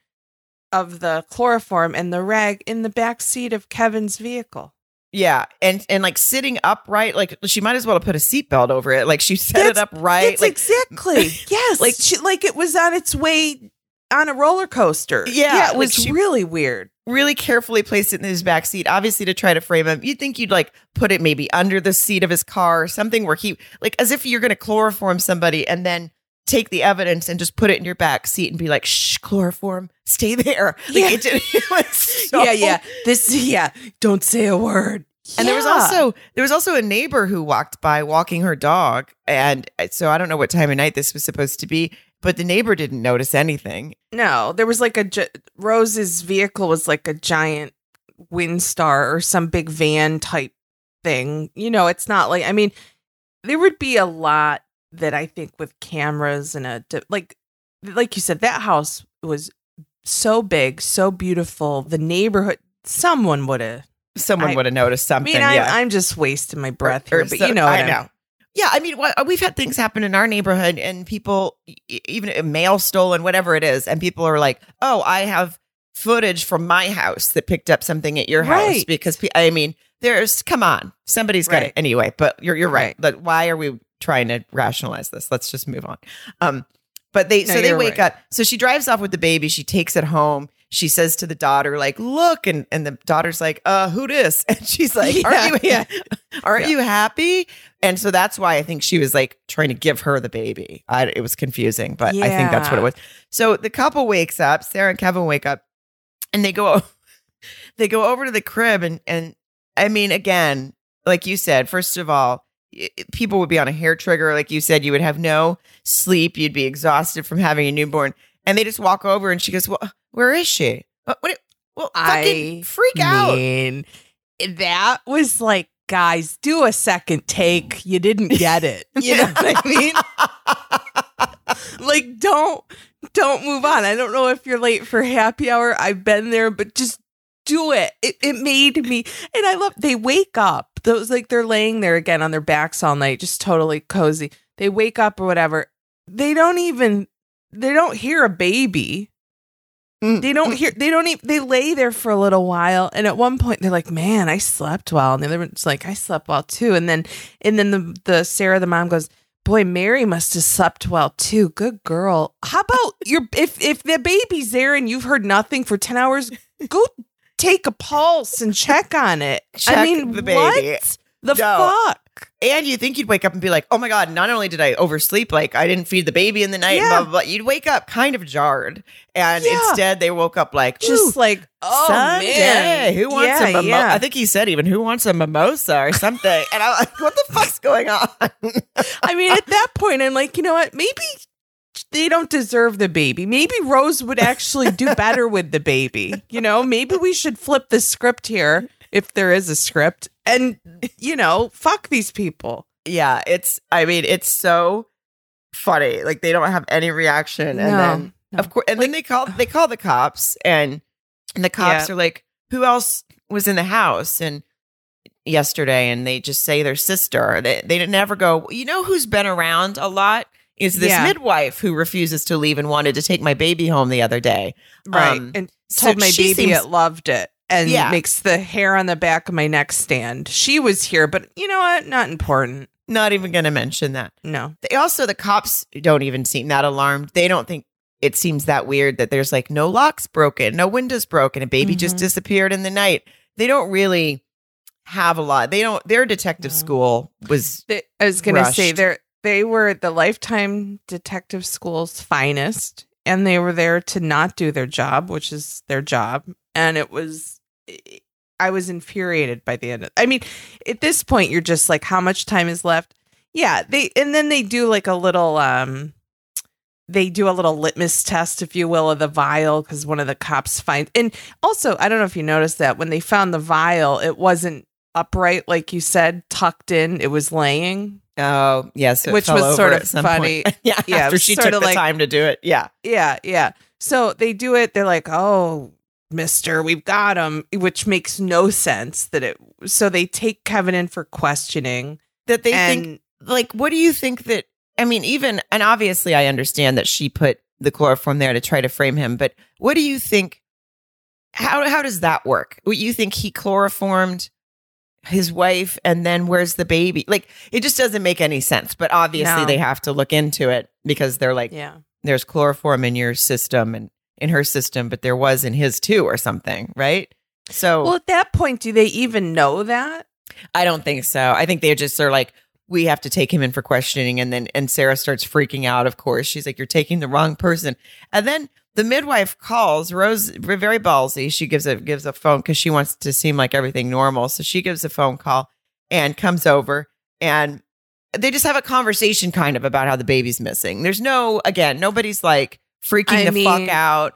of the chloroform and the rag in the back seat of Kevin's vehicle. Yeah, and and like sitting upright, like she might as well have put a seatbelt over it. Like she set it up right. Like exactly [LAUGHS] yes, like- she, like it was on its way on a roller coaster. Yeah, it was like she- really weird. really carefully placed it in his back seat, obviously to try to frame him. You'd think you'd like put it maybe under the seat of his car or something where he like as if you're going to chloroform somebody and then take the evidence and just put it in your back seat and be like, "Shh, chloroform, stay there." Like Yeah. it, did- [LAUGHS] it was [LAUGHS] so- yeah, yeah. This, yeah. Don't say a word. And there was also there was also a neighbor who walked by walking her dog, and so I don't know what time of night this was supposed to be, but the neighbor didn't notice anything. no. There was like a Rose's vehicle was like a giant Windstar or some big van type thing. You know, it's not like I mean, there would be a lot that I think with cameras and a like, like you said, that house was so big, so beautiful. The neighborhood, someone would have. Someone would have noticed I something. mean, I'm, yeah. I'm just wasting my breath here, or but so- you know, I I'm- know. Yeah, I mean, we've had things happen in our neighborhood, and people, even mail stolen, whatever it is, and people are like, "Oh, I have footage from my house that picked up something at your house." Because I mean, there's come on, somebody's got Right. it anyway. But you're you're right. Right. But why are we trying to rationalize this? Let's just move on. Um, but they No, so they wake right. up. So she drives off with the baby. She takes it home. She says to the daughter, like, look, and and the daughter's like, uh, who this? [LAUGHS] And she's like, [LAUGHS] aren't Yeah, you aren't Yeah. you happy? And so that's why I think she was like trying to give her the baby. I, it was confusing, but I think that's what it was. So the couple wakes up, Sarah and Kevin wake up, and they go [LAUGHS] they go over to the crib and and I mean again, like you said, first of all, people would be on a hair trigger like you said you would have no sleep, you'd be exhausted from having a newborn. And they just walk over and she goes, "Well, where is she?" What, what well, fucking I freak out. that was like, guys, do a second take. You didn't get it. [LAUGHS] You know what I mean? [LAUGHS] like, don't don't move on. I don't know if you're late for happy hour. I've been there, but just do it. It it made me and I love they wake up. Those like they're laying there again on their backs all night, just totally cozy. They wake up or whatever. They don't even they don't hear a baby. Mm. They don't hear. They don't even. They lay there for a little while, and at one point they're like, "Man, I slept well," and the other one's like, "I slept well too." And then, and then the the Sarah, the mom, goes, "Boy, Mary must have slept well too. Good girl. How about your if if the baby's there and you've heard nothing for ten hours, go take a pulse and check on it. I mean, the baby. what the No. fuck? And you think you'd wake up and be like, oh my God, not only did I oversleep, like I didn't feed the baby in the night, Yeah. blah, blah, blah. You'd wake up kind of jarred. And Yeah. instead they woke up like, Just just like oh, oh Sunday. man, Who wants yeah, a mimosa? yeah. I think he said even, who wants a mimosa or something? and I'm like, what the fuck's going on? [LAUGHS] I mean, at that point, I'm like, you know what? Maybe they don't deserve the baby. Maybe Rose would actually do better with the baby. You know, maybe we should flip the script here if there is a script and, you know, fuck these people. yeah, it's, I mean, it's so funny. Like they don't have any reaction. And No, then, no. of course, and then they call, they call the cops and, and the cops Yeah. are like, who else was in the house? And, yesterday and they just say their sister. They they never go, you know who's been around a lot is this Yeah. midwife who refuses to leave and wanted to take my baby home the other day. Right. Um, and so told my baby seems- it loved it and Yeah. makes the hair on the back of my neck stand. She was here, but you know what? Not important. Not even going to mention that. No. They also the cops don't even seem that alarmed. They don't think it seems that weird that there's like no locks broken, no windows broken, a baby just Mhm. disappeared in the night. They don't really have a lot. They don't their detective No. school was I was going to say Rushed. They were the Lifetime Detective School's finest, and they were there to not do their job, which is their job. And it was, I was infuriated by the end. Of, I mean, at this point, you're just like, how much time is left? Yeah, they and then they do like a little um. They do a little litmus test, if you will, of the vial because one of the cops finds. And also, I don't know if you noticed that when they found the vial, it wasn't upright, like you said, tucked in. It was laying. Oh yes, it Which fell was sort of funny. [LAUGHS] yeah, Yeah, after she took the like- time to do it. Yeah. Yeah, yeah. So they do it. They're like, "Oh, Mister, we've got him," which makes no sense. That it. So they take Kevin in for questioning, That they and think like what do you think that i mean even and obviously i understand that she put the chloroform there to try to frame him but what do you think how how does that work what you think he chloroformed his wife and then where's the baby like it just doesn't make any sense but obviously No. they have to look into it because they're like yeah, there's chloroform in your system and in her system, but there was in his too, or something, right? So Well, at that point, do they even know that? I don't think so. I think they just are like, we have to take him in for questioning. And then, and Sarah starts freaking out, of course. She's like, you're taking the wrong person. And then the midwife calls Rose, very ballsy. She gives a, gives a phone because she wants to seem like everything normal. So she gives a phone call and comes over and they just have a conversation kind of about how the baby's missing. There's no, again, nobody's like freaking I the mean, fuck out.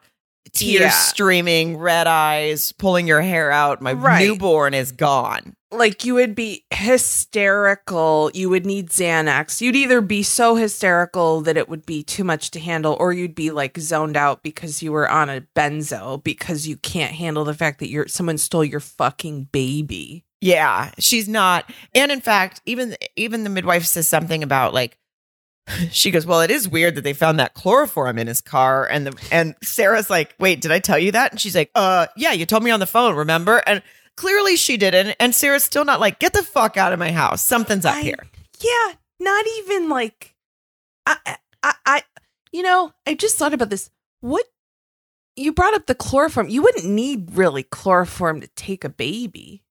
Tears yeah. streaming, red eyes, pulling your hair out. My Right. newborn is gone. Like you would be hysterical. You would need Xanax. You'd either be so hysterical that it would be too much to handle, or you'd be like zoned out because you were on a benzo because you can't handle the fact that you're someone stole your fucking baby. Yeah, she's not. And in fact, even even the midwife says something about like [LAUGHS] she goes, "Well, it is weird that they found that chloroform in his car." And the and Sarah's like, "Wait, did I tell you that?" And she's like, "Uh, yeah, you told me on the phone, remember?" And clearly she didn't. And Sarah's still not like, "Get the fuck out of my house. Something's up I- here." Yeah, not even like I, I, I, you know, I just thought about this. What you brought up the chloroform. You wouldn't need really chloroform to take a baby,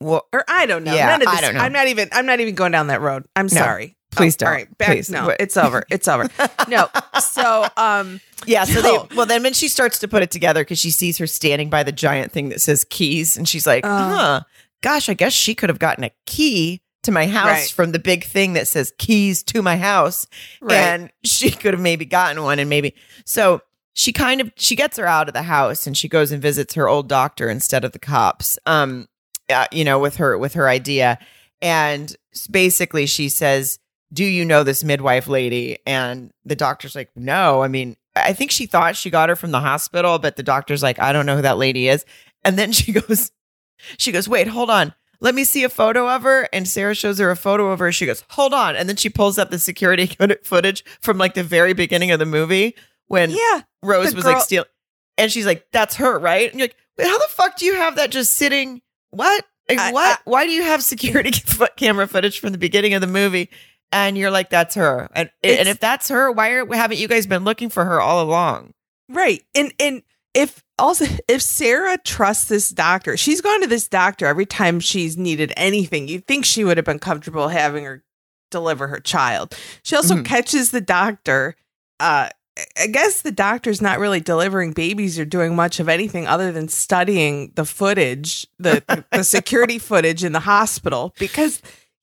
Well, or I don't know. Yeah, None of I don't know. I'm not even. I'm not even going down that road. I'm sorry. Please Oh, don't. All right, back. Please. No, it's over. It's over. No. So, um, Yeah, so No. they well then when she starts to put it together because she sees her standing by the giant thing that says keys, and she's like, Oh. "Huh, gosh, I guess she could have gotten a key to my house Right. from the big thing that says keys to my house, right. and she could have maybe gotten one, and maybe so." She kind of she gets her out of the house and she goes and visits her old doctor instead of the cops. Um, uh, you know, with her with her idea, and basically she says, do you know this midwife lady? And the doctor's like, no. I mean, I think she thought she got her from the hospital, but the doctor's like, I don't know who that lady is. And then [LAUGHS] she goes, she goes, wait, hold on. Let me see a photo of her. And Sarah shows her a photo of her. She goes, hold on. And then she pulls up the security [LAUGHS] footage from like the very beginning of the movie when yeah. Rose was like stealing. And she's like, that's her, right? And you're like, wait, how the fuck do you have that just sitting? What? Like, I- what? Why do you have security [LAUGHS] camera footage from the beginning of the movie? And you're like, that's her. And, and if that's her, why are, haven't you guys been looking for her all along? Right. And and if also if Sarah trusts this doctor, she's gone to this doctor every time she's needed anything. You'd think she would have been comfortable having her deliver her child. She also Mhm. catches the doctor. Uh I guess the doctor's not really delivering babies or doing much of anything other than studying the footage, the [LAUGHS] the security footage in the hospital because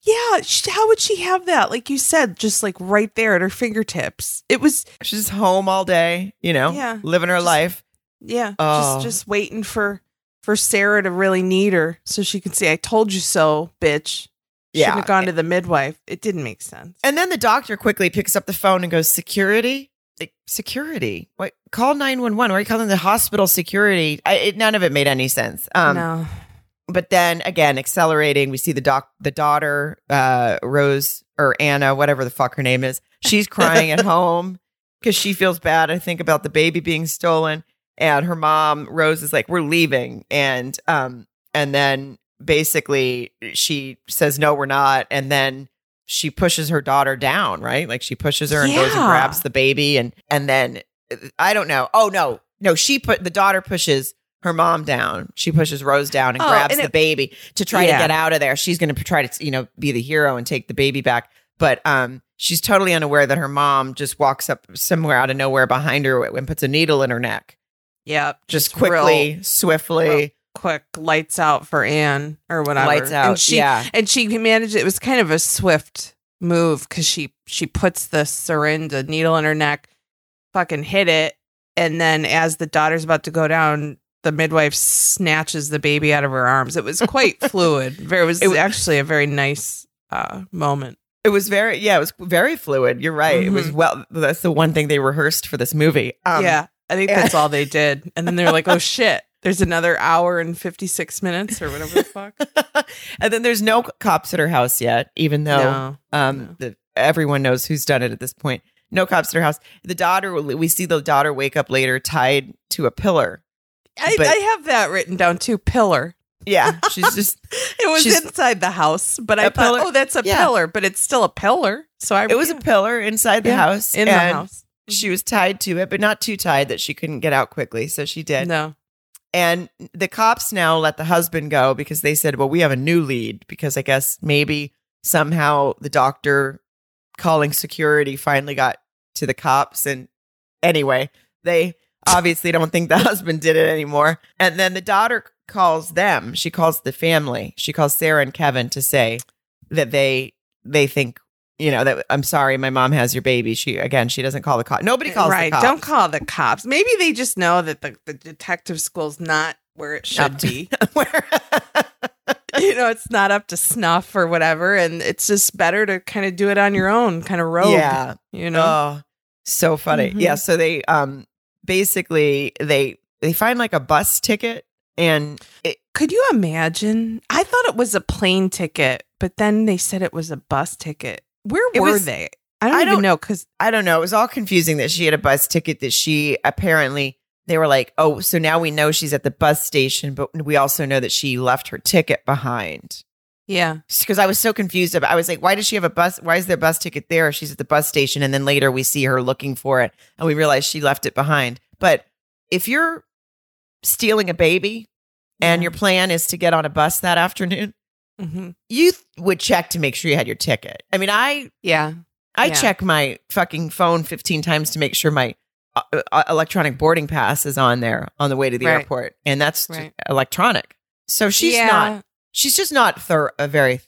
yeah, she, how would she have that? Like you said, just like right there at her fingertips. It was She's home all day, you know, Yeah. living her Just- life. Yeah, Oh. just just waiting for for Sarah to really need her so she can say, "I told you so, bitch." Should Yeah. have gone to the midwife. It didn't make sense. And then the doctor quickly picks up the phone and goes, security? Like, security? What? Call 911. Why are you calling the hospital security? I, it, none of it made any sense. Um, no, but then again accelerating. We see the doc the daughter uh rose or anna whatever the fuck her name is she's crying at [LAUGHS] home because she feels bad i think about the baby being stolen. And her mom rose is like we're leaving. And um and then basically she says no we're not. And then she pushes her daughter down right? Like she pushes her and goes and grabs the baby. And and then uh, i don't know. Oh no. No she put the daughter pushes her mom down she pushes rose down and Oh, grabs and the it- baby to try Yeah. to get out of there she's going to try to you know be the hero and take the baby back but um she's totally unaware that her mom just walks up somewhere out of nowhere behind her and puts a needle in her neck yeah, just real quickly swiftly real quick lights out for Anne or whatever. lights out And she yeah and she managed. It was kind of a swift move because she she puts the syringe, the needle in her neck, fucking hit it, and then as the daughter's about to go down. The midwife snatches the baby out of her arms. It was quite [LAUGHS] fluid. Very, it was It actually a very nice uh, moment. It was very, yeah, it was very fluid. You're right. It Mm-hmm. was well. That's the one thing they rehearsed for this movie. Um, yeah, I think that's all they [LAUGHS] did. And then they're like, "Oh shit, there's another hour and fifty six minutes or whatever the fuck." [LAUGHS] and then there's no cops at her house yet, even though no, um, no. the, everyone knows who's done it at this point. No cops at her house. The daughter, we see the daughter wake up later tied to a pillar. I, but- I have that written down too. Pillar. Yeah, [LAUGHS] she's just. [LAUGHS] It was inside the house, but I thought, pillar? oh, that's a Yeah. pillar, but it's still a pillar. So I It was a pillar inside the Yeah, house in the house. she was tied to it, but not too tied that she couldn't get out quickly. So she did. No. And the cops now let the husband go because they said, well, we have a new lead because I guess maybe somehow the doctor calling security finally got to the cops. And anyway, they obviously don't think the [LAUGHS] husband did it anymore. And then the daughter calls them. She calls the family. She calls Sarah and Kevin to say that they they think you know that I'm sorry, my mom has your baby. She again, she doesn't call the cops. Nobody calls right. the cops. Don't call the cops. Maybe they just know that the, the detective school's not where it should be. [LAUGHS] Where- [LAUGHS] you know, it's not up to snuff or whatever. And it's just better to kind of do it on your own, kind of rogue. yeah. You know? Oh, so funny. Mhm. Yeah. So they um basically they they find like a bus ticket and it, Could you imagine? I thought it was a plane ticket, but then they said it was a bus ticket. Where were was- they? I don't I even don't- know because I don't know. It was all confusing that she had a bus ticket that she apparently they were like, oh, so now we know she's at the bus station, but we also know that she left her ticket behind. Yeah, Because I was so confused about. I was like, why does she have a bus? Why is there a bus ticket there? She's at the bus station, and then later we see her looking for it, and we realize she left it behind. But if you're stealing a baby and Yeah. your plan is to get on a bus that afternoon, Mhm. you th- would check to make sure you had your ticket. I mean, I yeah, I Yeah. check my fucking phone 15 times to make sure my uh, uh, electronic boarding pass is on there on the way to the Right. airport, and that's Right. electronic. So she's yeah. not. She's just not thor- a very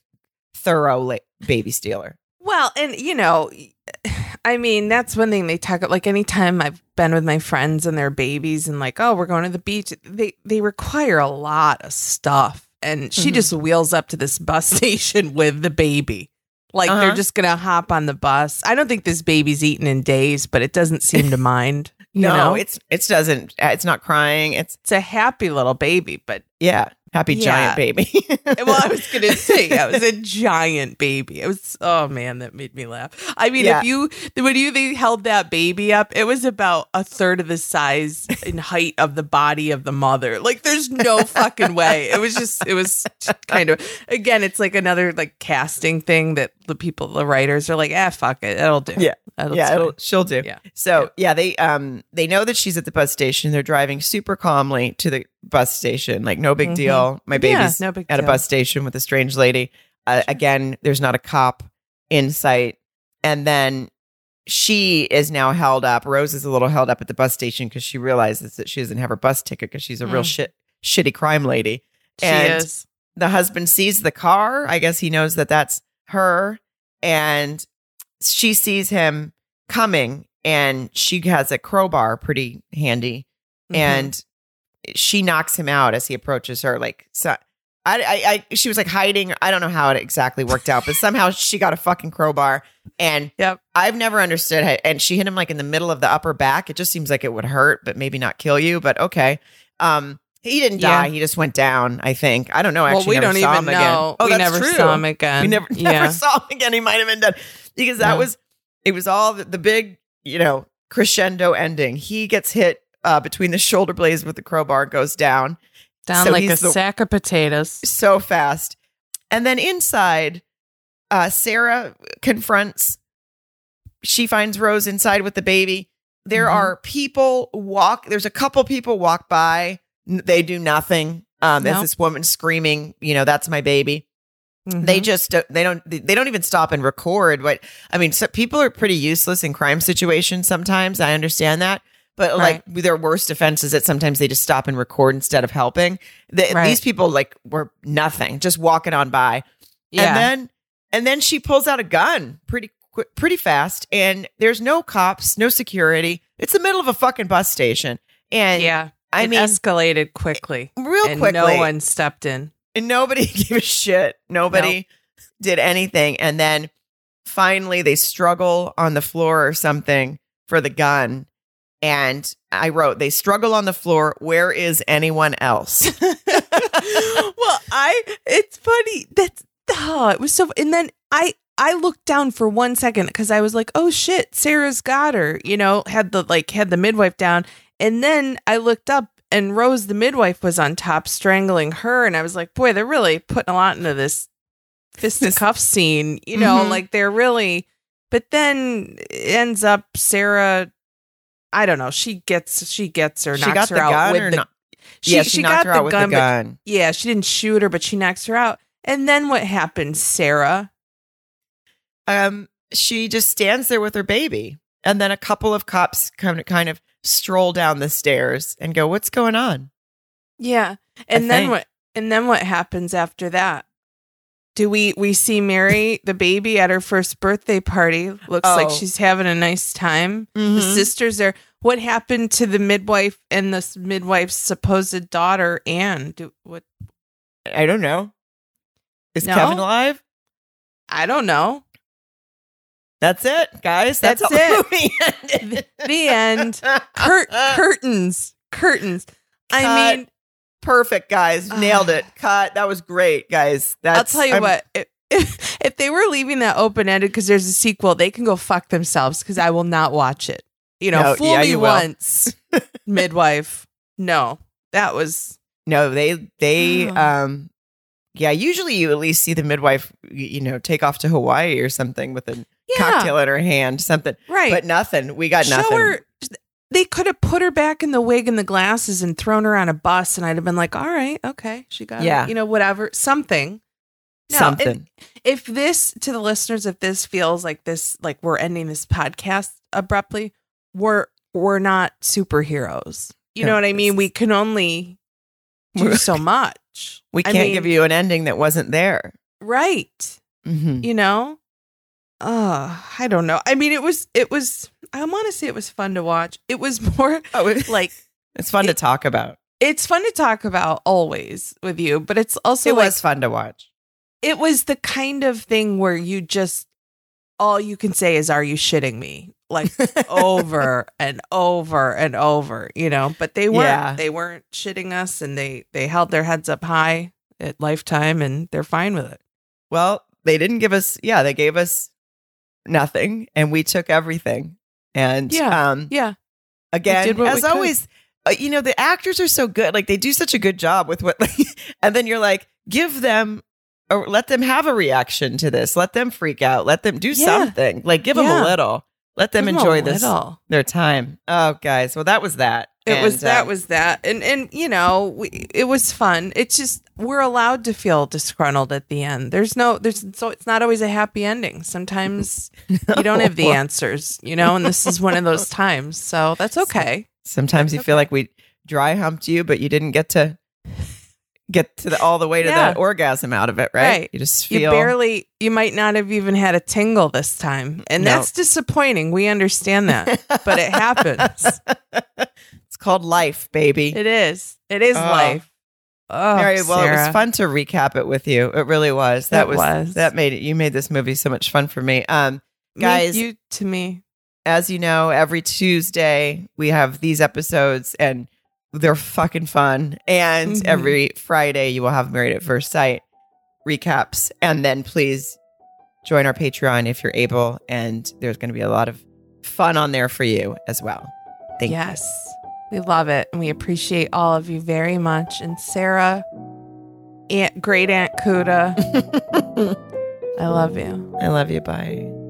thorough la- baby stealer. Well, and you know, [SIGHS] I mean, that's one thing they talk about. like anytime I've been with my friends and their babies and like, oh, we're going to the beach, they they require a lot of stuff. And she Mhm. just wheels up to this bus [LAUGHS] station with the baby. Like they're Uh-huh. just gonna hop on the bus. I don't think this baby's eaten in days, but it doesn't seem to [LAUGHS] mind. You no, know? it's it doesn't. It's not crying. It's it's a happy little baby, but yeah, happy Yeah. giant baby. [LAUGHS] well, I was gonna [LAUGHS] say yeah, it was a giant baby. It was oh man, that made me laugh. I mean, Yeah. if you when you they held that baby up, it was about a third of the size in [LAUGHS] height of the body of the mother. Like, there's no fucking way. It was just it was kind of again, it's like another like casting thing that the people, the writers are like, ah, fuck it, it'll do. Yeah. That'll yeah, it'll, she'll do. Yeah. So yeah, they um they know that she's at the bus station. They're driving super calmly to the bus station, like no big Mhm. deal. My Yeah, baby's no big at a bus station with a strange lady. Uh, again, there's not a cop in sight, and then she is now held up. Rose is a little held up at the bus station because she realizes that she doesn't have her bus ticket because she's a real Mm. shit shitty crime lady. She and- is. the husband sees the car. I guess he knows that that's her. And she sees him coming and she has a crowbar pretty handy. Mhm. And she knocks him out as he approaches her. Like, so I, I, I, she was like hiding. I don't know how it exactly worked out, but somehow [LAUGHS] she got a fucking crowbar. And Yep. I've never understood how, and she hit him like in the middle of the upper back. It just seems like it would hurt, but maybe not kill you. But okay. Um, he didn't Yeah. die. He just went down. I think. I don't know. I well, Actually, we never don't saw even him know. again. Oh, we never true. saw him again. We never, [LAUGHS] yeah. never saw him again. He might have been dead because that No. was. It was all the, the big, you know, crescendo ending. He gets hit uh, between the shoulder blades with the crowbar, goes down Down So like a the- sack of potatoes. so fast, and then inside, uh, Sarah confronts. She finds Rose inside with the baby. There Mhm. are people walk. There's a couple people walk by. They do nothing. Um, There's Nope. this woman screaming, you know, that's my baby. They Mhm. just don't- they don't they don't even stop and record. What I mean, so people are pretty useless in crime situations. Sometimes I understand that, but like their worst offense is that sometimes they just stop and record instead of helping. The, Right. These people like were nothing, just walking on by, yeah. and then and then she pulls out a gun pretty quick, pretty fast, and there's no cops, no security. It's the middle of a fucking bus station, and yeah. I it mean, escalated quickly. real and quickly, no one stepped in. and nobody [LAUGHS] gave a shit. Nobody did anything. And then finally they struggle on the floor or something for the gun. And I wrote, they struggle on the floor. Where is anyone else? [LAUGHS] [LAUGHS] well, I it's funny. That's oh, it was so and then I I looked down for one second because I was like, oh shit, Sarah's got her, you know, had the like had the midwife down. And then I looked up and Rose, the midwife, was on top strangling her. And I was like, boy, they're really putting a lot into this fisticuff scene, you know, Mhm. like they're really but then it ends up Sarah I don't know. She gets she gets her, she knocks got her the out gun with the not? she, yeah, she, she, got the gun, the but yeah, she didn't shoot her, but she knocks her out. And then what happens, Sarah? um, she just stands there with her baby, and then a couple of cops kind of kind of stroll down the stairs and go, "What's going on?" Yeah. And then think. what and then what happens after that? Do we we see Mary [LAUGHS] the baby at her first birthday party? Looks like Oh. she's having a nice time. The mm-hmm. sisters are. What happened to the midwife and the midwife's supposed daughter Anne? Do what I don't know. Is No? Kevin alive? I don't know. That's it, guys. That's, That's it. [LAUGHS] the. The end. Cur- curtains. Curtains. I mean, Perfect, guys. Nailed it. Cut. That was great, guys. That's, I'll tell you I'm- what. If, [LAUGHS] if they were leaving that open ended because there's a sequel, they can go fuck themselves because I will not watch it. You know, No, fool yeah, me once, [LAUGHS] midwife. No, that was No, they they Oh. um yeah, usually you at least see the midwife you know, take off to Hawaii or something with a yeah, cocktail in her hand, something. right. But nothing. We got Show nothing. her. They could have put her back in the wig and the glasses and thrown her on a bus, and I'd have been like, "All right, okay, she got, Yeah. it. you know, whatever, something." No, something. and if this to the listeners, if this feels like this, like we're ending this podcast abruptly, we're we're not superheroes. You know what I mean? We can only do so much. [LAUGHS] we can't mean, give you an ending that wasn't there. right. Mhm. You know? Uh, I don't know. I mean, it was it was. I want to say it was fun to watch. It was [LAUGHS] more Oh, it- like [LAUGHS] it's fun to talk about. it's fun to talk about always with you, but it's also it like was fun to watch. it was the kind of thing where you just all you can say is are you shitting me like [LAUGHS] over and over and over you know but they weren't Yeah. they weren't shitting us and they they held their heads up high at lifetime and they're fine with it Well, they didn't give us yeah, they gave us nothing and we took everything. And Yeah. um yeah again did what we as always uh, you know the actors are so good like they do such a good job with what [LAUGHS] and then you're like give them or let them have a reaction to this let them freak out let them do Yeah. something like give them a little let them Give enjoy this little. their time oh guys well that was that it was that um, was that. And and you know we, it was fun. It's just we're allowed to feel disgruntled at the end. There's no there's so it's not always a happy ending. Sometimes [LAUGHS] you don't have the answers you know and this is one of those [LAUGHS] times. So that's okay. sometimes you That's feel like we dry humped you but you didn't get to get to the all the way to Yeah. the orgasm out of it right, Right. you just you feel barely you might not have even had a tingle this time. And No. that's disappointing. We understand that but it [LAUGHS] happens called life baby it is it is Oh. life oh Mary, well, it was fun to recap it with you. It really was. That was, was. that made it. You made this movie so much fun for me. Um, guys- you to me as you know, every Tuesday we have these episodes, and they're fucking fun. And Mhm. every Friday you will have Married at First Sight recaps, and then please join our Patreon if you're able. And there's going to be a lot of fun on there for you as well. Thank you yes we love it and we appreciate all of you very much and sarah aunt great aunt kuda [LAUGHS] i love you I love you. Bye.